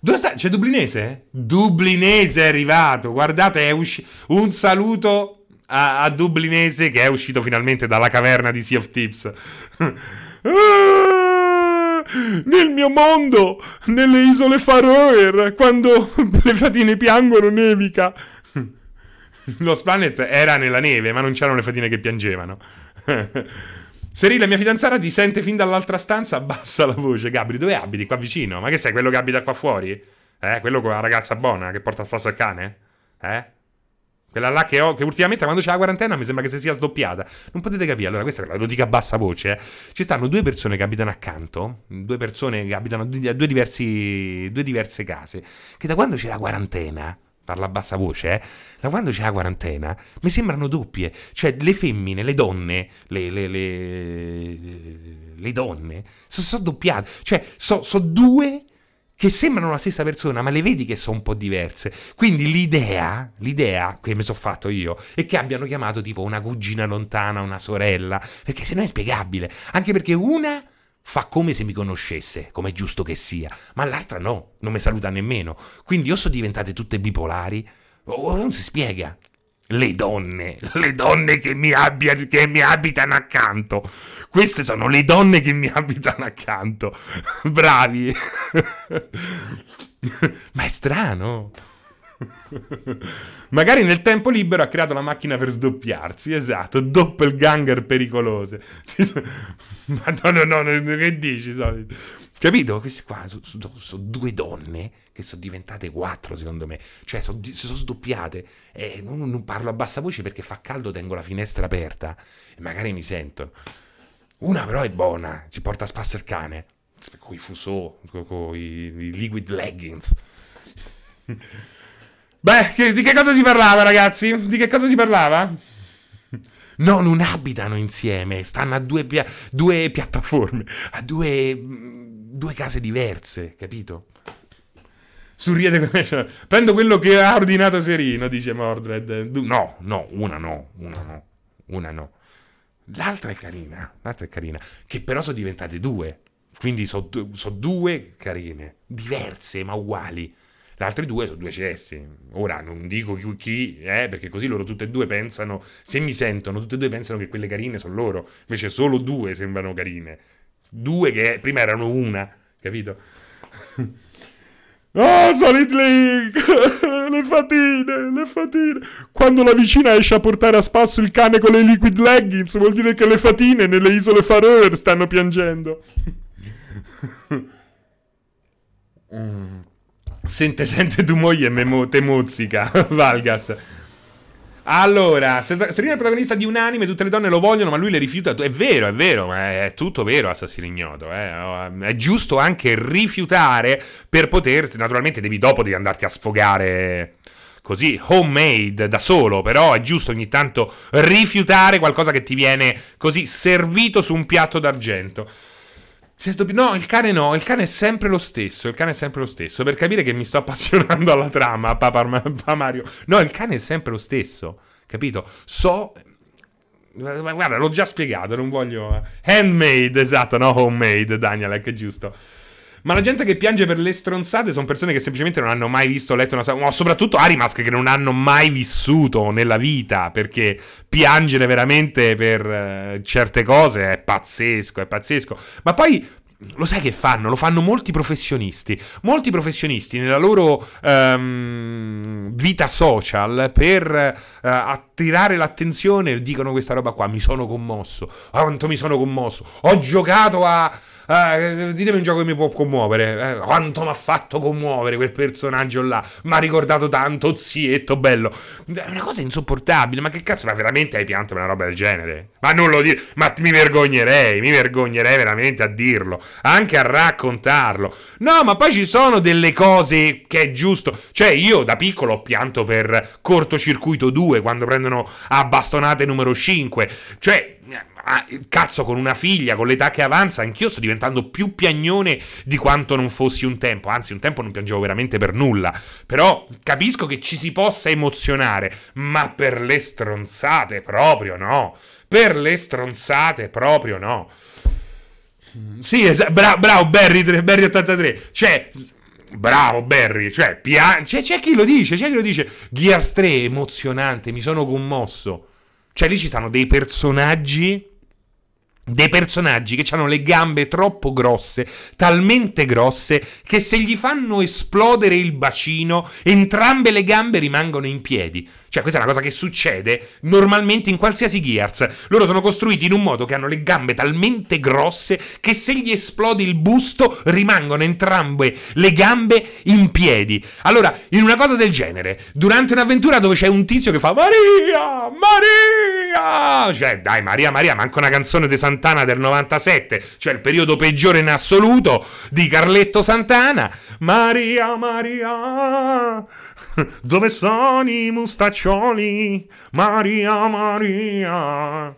Dove sta? C'è Dublinese? Dublinese è arrivato, guardate, è uscito. Un saluto a, a Dublinese che è uscito finalmente dalla caverna di Sea of Tips. [LAUGHS] nel mio mondo, nelle isole Faroe, quando [LAUGHS] le fatine piangono nevica. Lo Planet era nella neve, ma non c'erano le fatine che piangevano. [LAUGHS] Seri, la mia fidanzata ti sente fin dall'altra stanza, abbassa la voce. Gabri, dove abiti? Qua vicino? Ma che sei, quello che abita qua fuori? Eh, quello con la ragazza buona che porta a flasso al cane? Eh? Quella là che ho, che ultimamente quando c'è la quarantena mi sembra che si sia sdoppiata. Non potete capire. Allora, questa lo dico a bassa voce. Eh. Ci stanno due persone che abitano accanto, due persone che abitano a due, diversi, due diverse case, che da quando c'è la quarantena parla a bassa voce, eh? da quando c'è la quarantena, mi sembrano doppie. Cioè, le femmine, le donne, le, le, le, le donne, sono so doppiate. Cioè, sono so due che sembrano la stessa persona, ma le vedi che sono un po' diverse. Quindi l'idea, l'idea che mi sono fatto io, è che abbiano chiamato tipo una cugina lontana, una sorella, perché se no è spiegabile. Anche perché una fa come se mi conoscesse, come è giusto che sia, ma l'altra no, non mi saluta nemmeno. Quindi o sono diventate tutte bipolari, o non si spiega le donne, le donne che mi, abbia, che mi, abitano accanto. Queste sono le donne che mi [LAUGHS] abitano accanto. Bravi. Ma è strano. Magari nel tempo libero ha creato la macchina per sdoppiarsi, esatto, doppelganger pericolose. [LAUGHS] Ma no, no, no, che dici? Solito? Capito? Queste qua sono so, so due donne che sono diventate quattro, secondo me. Cioè, so, si sono sdoppiate. E non, non, parlo a bassa voce perché fa caldo, tengo la finestra aperta e magari mi sentono. Una però è buona, ci porta a spasso il cane. Con i fusò, con i liquid leggings. [LAUGHS] Beh, che, di che cosa si parlava, ragazzi? Di che cosa si parlava? [LAUGHS] No, non abitano insieme, stanno a due, pia- due piattaforme, a due, due case diverse, capito? Sorride come... [LAUGHS] Prendo quello che ha ordinato Serino, dice Mordred. No, no, una no, una no, una no. L'altra è carina, l'altra è carina, che però sono diventate due. Quindi sono so due carine, diverse ma uguali. Le altre due sono due cessi. Ora non dico chi, eh, perché così loro tutte e due pensano, se mi sentono, tutte e due pensano che quelle carine sono loro. Invece solo due sembrano carine. Due che prima erano una, capito? Oh, [LAUGHS] Solid Link! [LAUGHS] le fatine, le fatine. Quando la vicina esce a portare a spasso il cane con le liquid leggings, vuol dire che le fatine nelle isole Faroe stanno piangendo. [LAUGHS] mm. Sente, sente tu moglie e te mozzica, Valgas. Allora, Serena è il protagonista di un anime, tutte le donne lo vogliono, ma lui le rifiuta. È vero, è vero, è tutto vero, assassino ignoto. Eh. È giusto anche rifiutare per poter. Naturalmente, devi dopo devi andarti a sfogare così, homemade, da solo. Però è giusto ogni tanto rifiutare qualcosa che ti viene così servito su un piatto d'argento. No, il cane no, il cane è sempre lo stesso, il cane è sempre lo stesso, per capire che mi sto [LAUGHS] appassionando alla trama, Papa Mario. No, il cane è sempre lo stesso, capito? So... Guarda, l'ho già spiegato, non voglio... Handmade, esatto, no homemade, Daniel, è giusto. Ma la gente che piange per le stronzate sono persone che semplicemente non hanno mai visto letto una Ma soprattutto Arimask che non hanno mai vissuto nella vita. Perché piangere veramente per uh, certe cose è pazzesco, è pazzesco. Ma poi lo sai che fanno? Lo fanno molti professionisti. Molti professionisti nella loro um, vita social per uh, attirare l'attenzione dicono questa roba qua. Mi sono commosso. Quanto mi sono commosso. Ho giocato a eh, ditemi un gioco che mi può commuovere. Eh, quanto mi ha fatto commuovere quel personaggio là. Mi ha ricordato tanto, zietto, bello. È una cosa insopportabile. Ma che cazzo, ma veramente hai pianto per una roba del genere? Ma non lo dire. Ma mi vergognerei, mi vergognerei veramente a dirlo. Anche a raccontarlo. No, ma poi ci sono delle cose che è giusto. Cioè, io da piccolo ho pianto per cortocircuito 2 quando prendono a bastonate numero 5. Cioè ah, cazzo, con una figlia, con l'età che avanza, anch'io sto diventando più piagnone di quanto non fossi un tempo. Anzi, un tempo non piangevo veramente per nulla. Però capisco che ci si possa emozionare, ma per le stronzate proprio no. Per le stronzate proprio no. Sì, es- bra- bravo Barry, Barry 83. Cioè, bravo Barry, cioè, pia- c'è, c'è chi lo dice, c'è chi lo dice. Gears 3 emozionante, mi sono commosso. Cioè, lì ci stanno dei personaggi dei personaggi che hanno le gambe troppo grosse, talmente grosse che se gli fanno esplodere il bacino, entrambe le gambe rimangono in piedi. Cioè, questa è una cosa che succede normalmente in qualsiasi Gears. Loro sono costruiti in un modo che hanno le gambe talmente grosse che se gli esplode il busto rimangono entrambe le gambe in piedi. Allora, in una cosa del genere, durante un'avventura dove c'è un tizio che fa Maria, Maria, cioè, dai, Maria, Maria, manca una canzone di Santana del 97, cioè il periodo peggiore in assoluto di Carletto Santana. Maria, Maria. [LAUGHS] Dove sono i mustaccioli? Maria, Maria.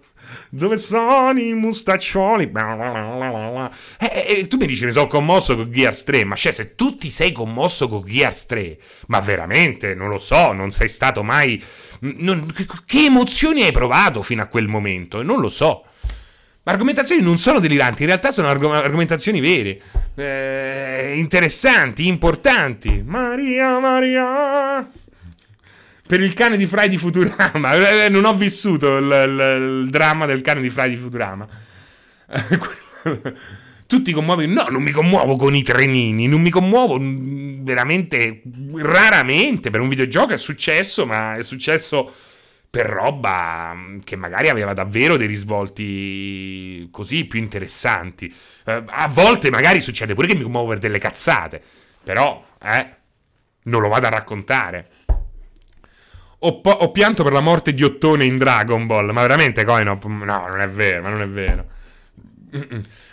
Dove sono i mustaccioli? E, e, e, tu mi dici mi sono commosso con Gears 3, ma cioè se tu ti sei commosso con Gears 3, ma veramente non lo so, non sei stato mai... Non, che emozioni hai provato fino a quel momento? Non lo so. Ma argomentazioni non sono deliranti, in realtà sono arg- argomentazioni vere, eh, interessanti, importanti. Maria, Maria. Per il cane di Fry di Futurama. [LAUGHS] Eh, non ho vissuto il, il, il dramma del cane di Fry di Futurama. [LAUGHS] tu ti commuovi? No, non mi commuovo con i trenini, non mi commuovo mm, veramente raramente. Per un videogioco è successo, ma è successo per roba mm, che magari aveva davvero dei risvolti così più interessanti. Eh, a volte magari succede pure che mi commuovo per delle cazzate, però, eh, non lo vado a raccontare. Ho, po- ho pianto per la morte di Ottone in Dragon Ball, ma veramente Coinop? No, non è vero, ma non è vero.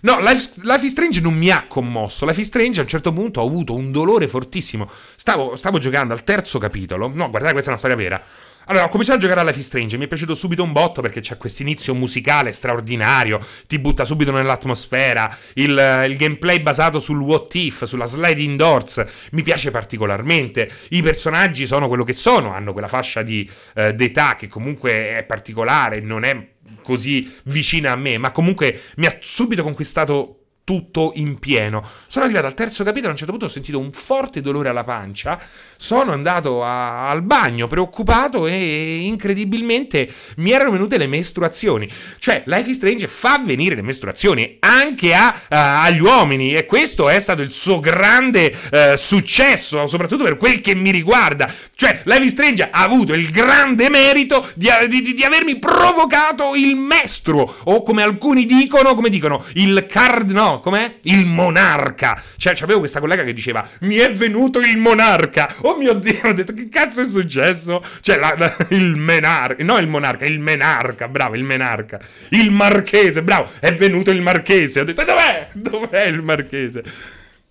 No, Life, Life is Strange non mi ha commosso. Life is Strange a un certo punto ho avuto un dolore fortissimo. Stavo, stavo giocando al terzo capitolo. No, guardate, questa è una storia vera. Allora, ho cominciato a giocare a Life is Strange, mi è piaciuto subito un botto perché c'è questo inizio musicale straordinario, ti butta subito nell'atmosfera, il, il, gameplay basato sul what if, sulla sliding doors, mi piace particolarmente, i personaggi sono quello che sono, hanno quella fascia di, eh, d'età che comunque è particolare, non è così vicina a me, ma comunque mi ha subito conquistato tutto in pieno. Sono arrivato al terzo capitolo, a un certo punto ho sentito un forte dolore alla pancia, sono andato a, al bagno preoccupato e incredibilmente mi erano venute le mestruazioni. Cioè, Life is Strange fa venire le mestruazioni anche a, a, agli uomini e questo è stato il suo grande uh, successo, soprattutto per quel che mi riguarda. Cioè, Life is Strange ha avuto il grande merito di, di, di avermi provocato il mestruo, o come alcuni dicono, come dicono, il card... no, com'è? Il monarca. Cioè, avevo questa collega che diceva: Mi è venuto il monarca. Oh mio dio, ho detto: Che cazzo è successo? Cioè, la, la, il menarca. No, il monarca, il menarca. Bravo, il menarca. Il marchese, bravo. È venuto il marchese. Ho detto: Dov'è? Dov'è il marchese?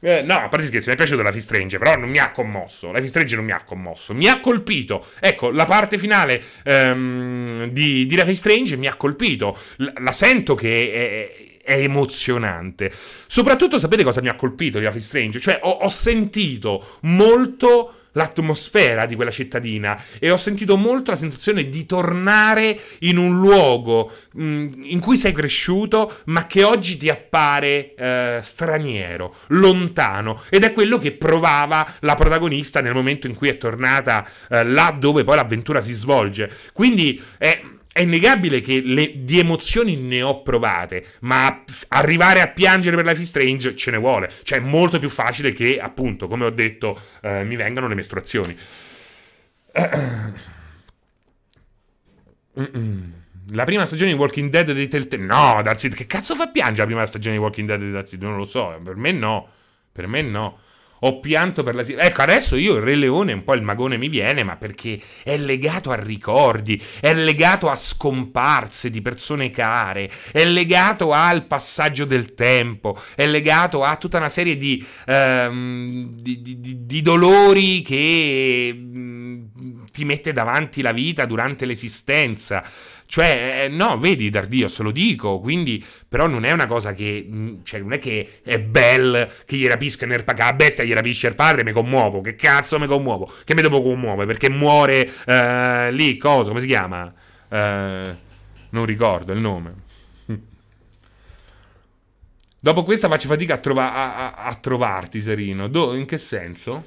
Eh, no, a parte scherzi, mi è piaciuto la Life Strange, però non mi ha commosso. La Life Strange non mi ha commosso. Mi ha colpito. Ecco, la parte finale um, di, di Life Strange mi ha colpito. La, la sento che è, è emozionante. Soprattutto sapete cosa mi ha colpito di Life is Strange? Cioè ho, ho sentito molto l'atmosfera di quella cittadina e ho sentito molto la sensazione di tornare in un luogo mh, mm, in cui sei cresciuto ma che oggi ti appare eh, straniero, lontano ed è quello che provava la protagonista nel momento in cui è tornata eh, là dove poi l'avventura si svolge. Quindi è è innegabile che le, di emozioni ne ho provate, ma arrivare a piangere per Life is Strange ce ne vuole. Cioè, è molto più facile che, appunto, come ho detto, eh, mi vengano le mestruazioni. La prima stagione di Walking Dead di Telltale... No, Darcy, che cazzo fa piangere la prima stagione di Walking Dead di Darcy? Non lo so, per me no. Per me no ho pianto per la... Ecco, adesso io il Re Leone, un po' il magone mi viene, ma perché è legato a ricordi, è legato a scomparse di persone care, è legato al passaggio del tempo, è legato a tutta una serie di, um, di, di, di dolori che um, ti mette davanti la vita durante l'esistenza. Cioè, eh, no, vedi, Dardios, lo dico, quindi, però non è una cosa che, mm, cioè, non è che è bel che gli rapisca nel paga, la bestia gli rapisce il padre, mi commuovo, che cazzo mi commuovo? Che mi devo commuovere? Perché muore uh, lì, cosa, come si chiama? Uh, non ricordo il nome. [LAUGHS] Dopo questa faccio fatica a, trova- a, a trovarti, Serino. Do- in che senso?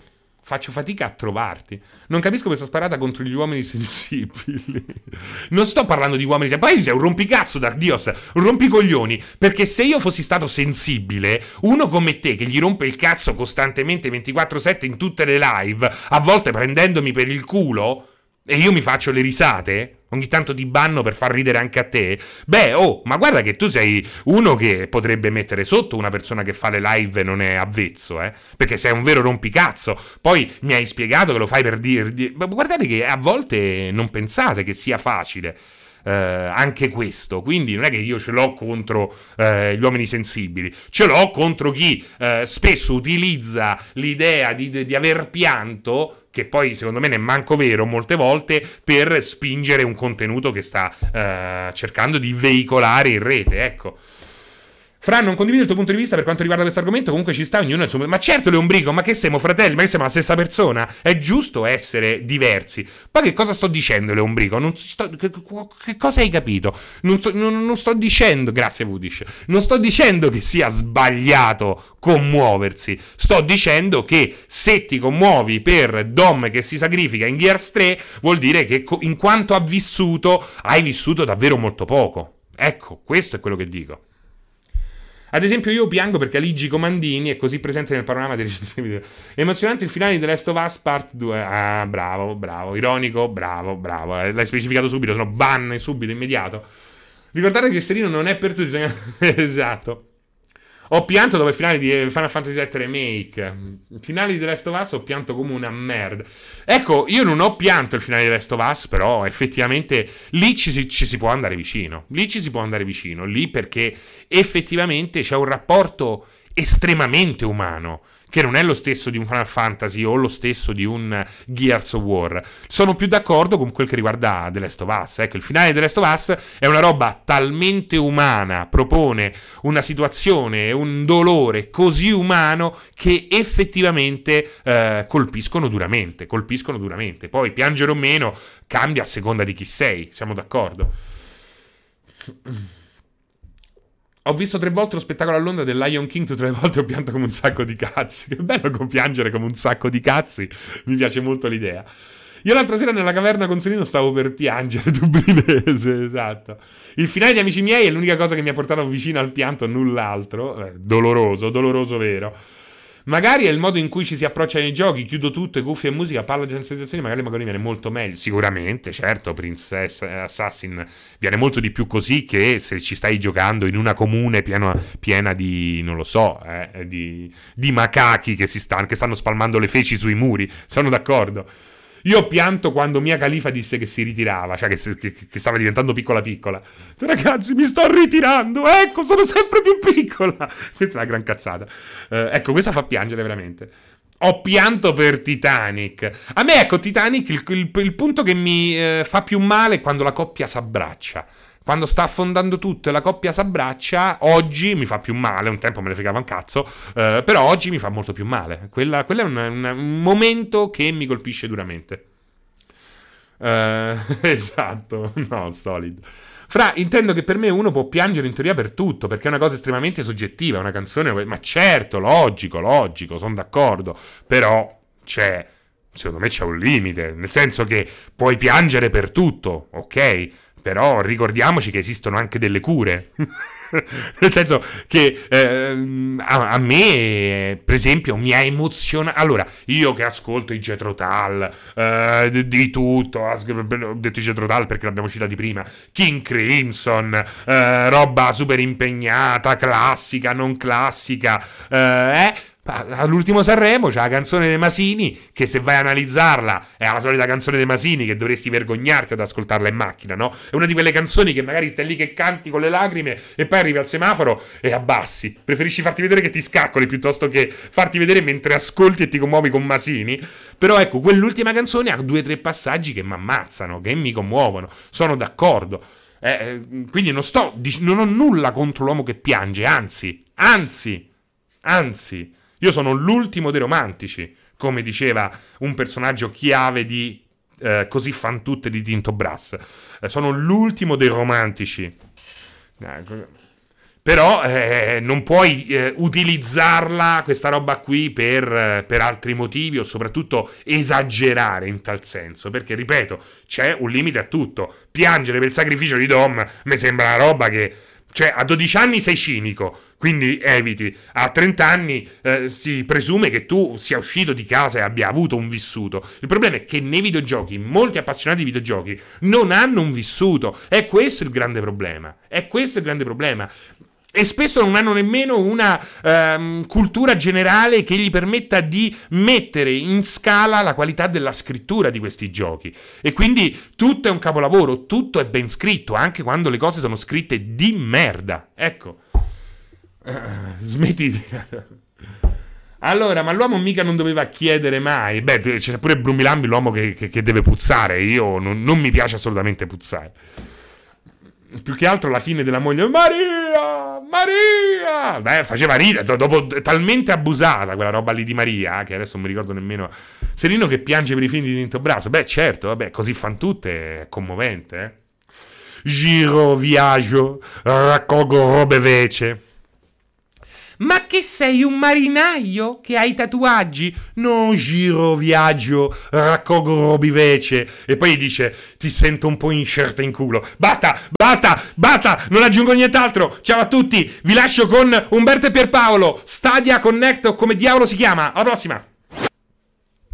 Faccio fatica a trovarti. Non capisco questa sparata contro gli uomini sensibili. Non sto parlando di uomini sensibili. Poi sei un rompicazzo, Dardios. Un rompicoglioni. Perché se io fossi stato sensibile, uno come te che gli rompe il cazzo costantemente 24-7 in tutte le live, a volte prendendomi per il culo, e io mi faccio le risate ogni tanto ti banno per far ridere anche a te. Beh, oh, ma guarda che tu sei uno che potrebbe mettere sotto una persona che fa le live e non è avvezzo, eh? Perché sei un vero rompicazzo. Poi mi hai spiegato che lo fai per dire... Guardate che a volte non pensate che sia facile. Eh, anche questo. Quindi non è che io ce l'ho contro eh, gli uomini sensibili, ce l'ho contro chi eh, spesso utilizza l'idea di, di aver pianto che poi secondo me ne è manco vero molte volte, per spingere un contenuto che sta eh, cercando di veicolare in rete, ecco. Fra, non condivido il tuo punto di vista per quanto riguarda questo argomento, comunque ci sta ognuno il suo... Ma certo, Leombrico, ma che siamo fratelli? Ma che siamo la stessa persona? È giusto essere diversi. Poi che cosa sto dicendo, Leombrico? Sto... che, che, cosa hai capito? Non, sto, non, non sto dicendo... Grazie, Vudish. Non sto dicendo che sia sbagliato commuoversi. Sto dicendo che se ti commuovi per Dom che si sacrifica in Gears 3, vuol dire che in quanto ha vissuto, hai vissuto davvero molto poco. Ecco, questo è quello che dico. Ad esempio, io piango perché Aligi Comandini è così presente nel panorama dei recensioni [LAUGHS] video. Emozionante il finale di The Last of Us Part 2. Ah, bravo, bravo. Ironico, bravo, bravo. Eh, l'hai specificato subito, sono ban subito, immediato. Ricordate che Serino non è per tutti, bisogna... [LAUGHS] esatto. Ho pianto dopo il finale di Final Fantasy VII Remake. Il finale di The Last of Us ho pianto come una merda. Ecco, io non ho pianto il finale di The Last of Us, però effettivamente lì ci si, ci si può andare vicino. Lì ci si può andare vicino. Lì perché effettivamente c'è un rapporto estremamente umano che non è lo stesso di un Final Fantasy o lo stesso di un Gears of War. Sono più d'accordo con quel che riguarda The Last of Us. Ecco, il finale di The Last of Us è una roba talmente umana, propone una situazione, un dolore così umano che effettivamente eh, colpiscono duramente, colpiscono duramente. Poi piangere o meno cambia a seconda di chi sei, siamo d'accordo. [CLEARS THROAT] Ho visto tre volte lo spettacolo a Londra del Lion King, tutte le volte ho pianto come un sacco di cazzi. Che bello compiangere come un sacco di cazzi. Mi piace molto l'idea. Io l'altra sera nella caverna con Solino stavo per piangere, [LAUGHS] dublinese, esatto. Il finale di Amici miei è l'unica cosa che mi ha portato vicino al pianto, null'altro. Eh, doloroso, doloroso vero. Magari è il modo in cui ci si approccia ai giochi, chiudo tutto, cuffie e musica, parlo di sensazioni, magari, magari viene molto meglio. Sicuramente, certo, Princess Assassin viene molto di più così che se ci stai giocando in una comune piena, piena di, non lo so, eh, di, di, macachi che, stanno, che stanno spalmando le feci sui muri. Sono d'accordo. Io pianto quando Mia Califa disse che si ritirava, cioè che, che, che, stava diventando piccola piccola. Ragazzi, mi sto ritirando, ecco, sono sempre più piccola. [LAUGHS] Questa è una gran cazzata. Eh, ecco, questa fa piangere veramente. Ho pianto per Titanic. A me, ecco, Titanic, il, il, il punto che mi eh, fa più male è quando la coppia s'abbraccia quando sta affondando tutto e la coppia s'abbraccia, oggi mi fa più male, un tempo me ne fregava un cazzo, eh, però oggi mi fa molto più male. Quella, quella è un, un, momento che mi colpisce duramente. Eh, [LAUGHS] esatto, no, solid. Fra, intendo che per me uno può piangere in teoria per tutto, perché è una cosa estremamente soggettiva, una canzone, ma certo, logico, logico, sono d'accordo, però c'è, secondo me c'è un limite, nel senso che puoi piangere per tutto, ok? Però ricordiamoci che esistono anche delle cure. [LAUGHS] Nel senso che eh, a, a, me, per esempio, mi ha emozionato. Allora, io che ascolto i Jetro Tal, eh, di, di, tutto, ho detto i Jetro Tal perché l'abbiamo citati prima, King Crimson, eh, roba super impegnata, classica, non classica, eh, All'ultimo Sanremo c'è la canzone dei Masini, che se vai a analizzarla è la solita canzone dei Masini che dovresti vergognarti ad ascoltarla in macchina, no? È una di quelle canzoni che magari stai lì che canti con le lacrime e poi arrivi al semaforo e abbassi. Preferisci farti vedere che ti scaccoli piuttosto che farti vedere mentre ascolti e ti commuovi con Masini. Però ecco, quell'ultima canzone ha due o tre passaggi che mi ammazzano, che mi commuovono. Sono d'accordo. Eh, eh, quindi non sto, non ho nulla contro l'uomo che piange, anzi, anzi, anzi. Io sono l'ultimo dei romantici, come diceva un personaggio chiave di eh, Così fan tutte di Tinto Brass. Eh, sono l'ultimo dei romantici. Eh, però eh, non puoi eh, utilizzarla, questa roba qui, per, per, altri motivi o soprattutto esagerare in tal senso. Perché, ripeto, c'è un limite a tutto. Piangere per il sacrificio di Dom mi sembra una roba che... Cioè, a 12 anni sei cinico, quindi eviti. A 30 anni eh, si presume che tu sia uscito di casa e abbia avuto un vissuto. Il problema è che nei videogiochi, molti appassionati di videogiochi non hanno un vissuto. È questo il grande problema. È questo il grande problema e spesso non hanno nemmeno una um, cultura generale che gli permetta di mettere in scala la qualità della scrittura di questi giochi. E quindi tutto è un capolavoro, tutto è ben scritto, anche quando le cose sono scritte di merda. Ecco. Uh, smetti di... Allora, ma l'uomo mica non doveva chiedere mai. Beh, c'è pure Brumilambi, l'uomo che, che, che deve puzzare. Io non, non, mi piace assolutamente puzzare. Più che altro la fine della moglie. Maria! Maria! Beh, faceva ridere. Dopo talmente abusata quella roba lì di Maria, che adesso non mi ricordo nemmeno. Serino che piange per i figli di Tinto Braso. Beh, certo, vabbè, così fan tutte. È commovente, eh. Giro, viaggio, raccolgo robe vece. Ma che sei un marinaio che hai tatuaggi? Non giro, viaggio, raccolgo robivece. E poi dice: Ti sento un po' incerta in culo. Basta, basta, basta, non aggiungo nient'altro. Ciao a tutti, vi lascio con Umberto e Pierpaolo. Stadia Connect come diavolo si chiama. Alla prossima.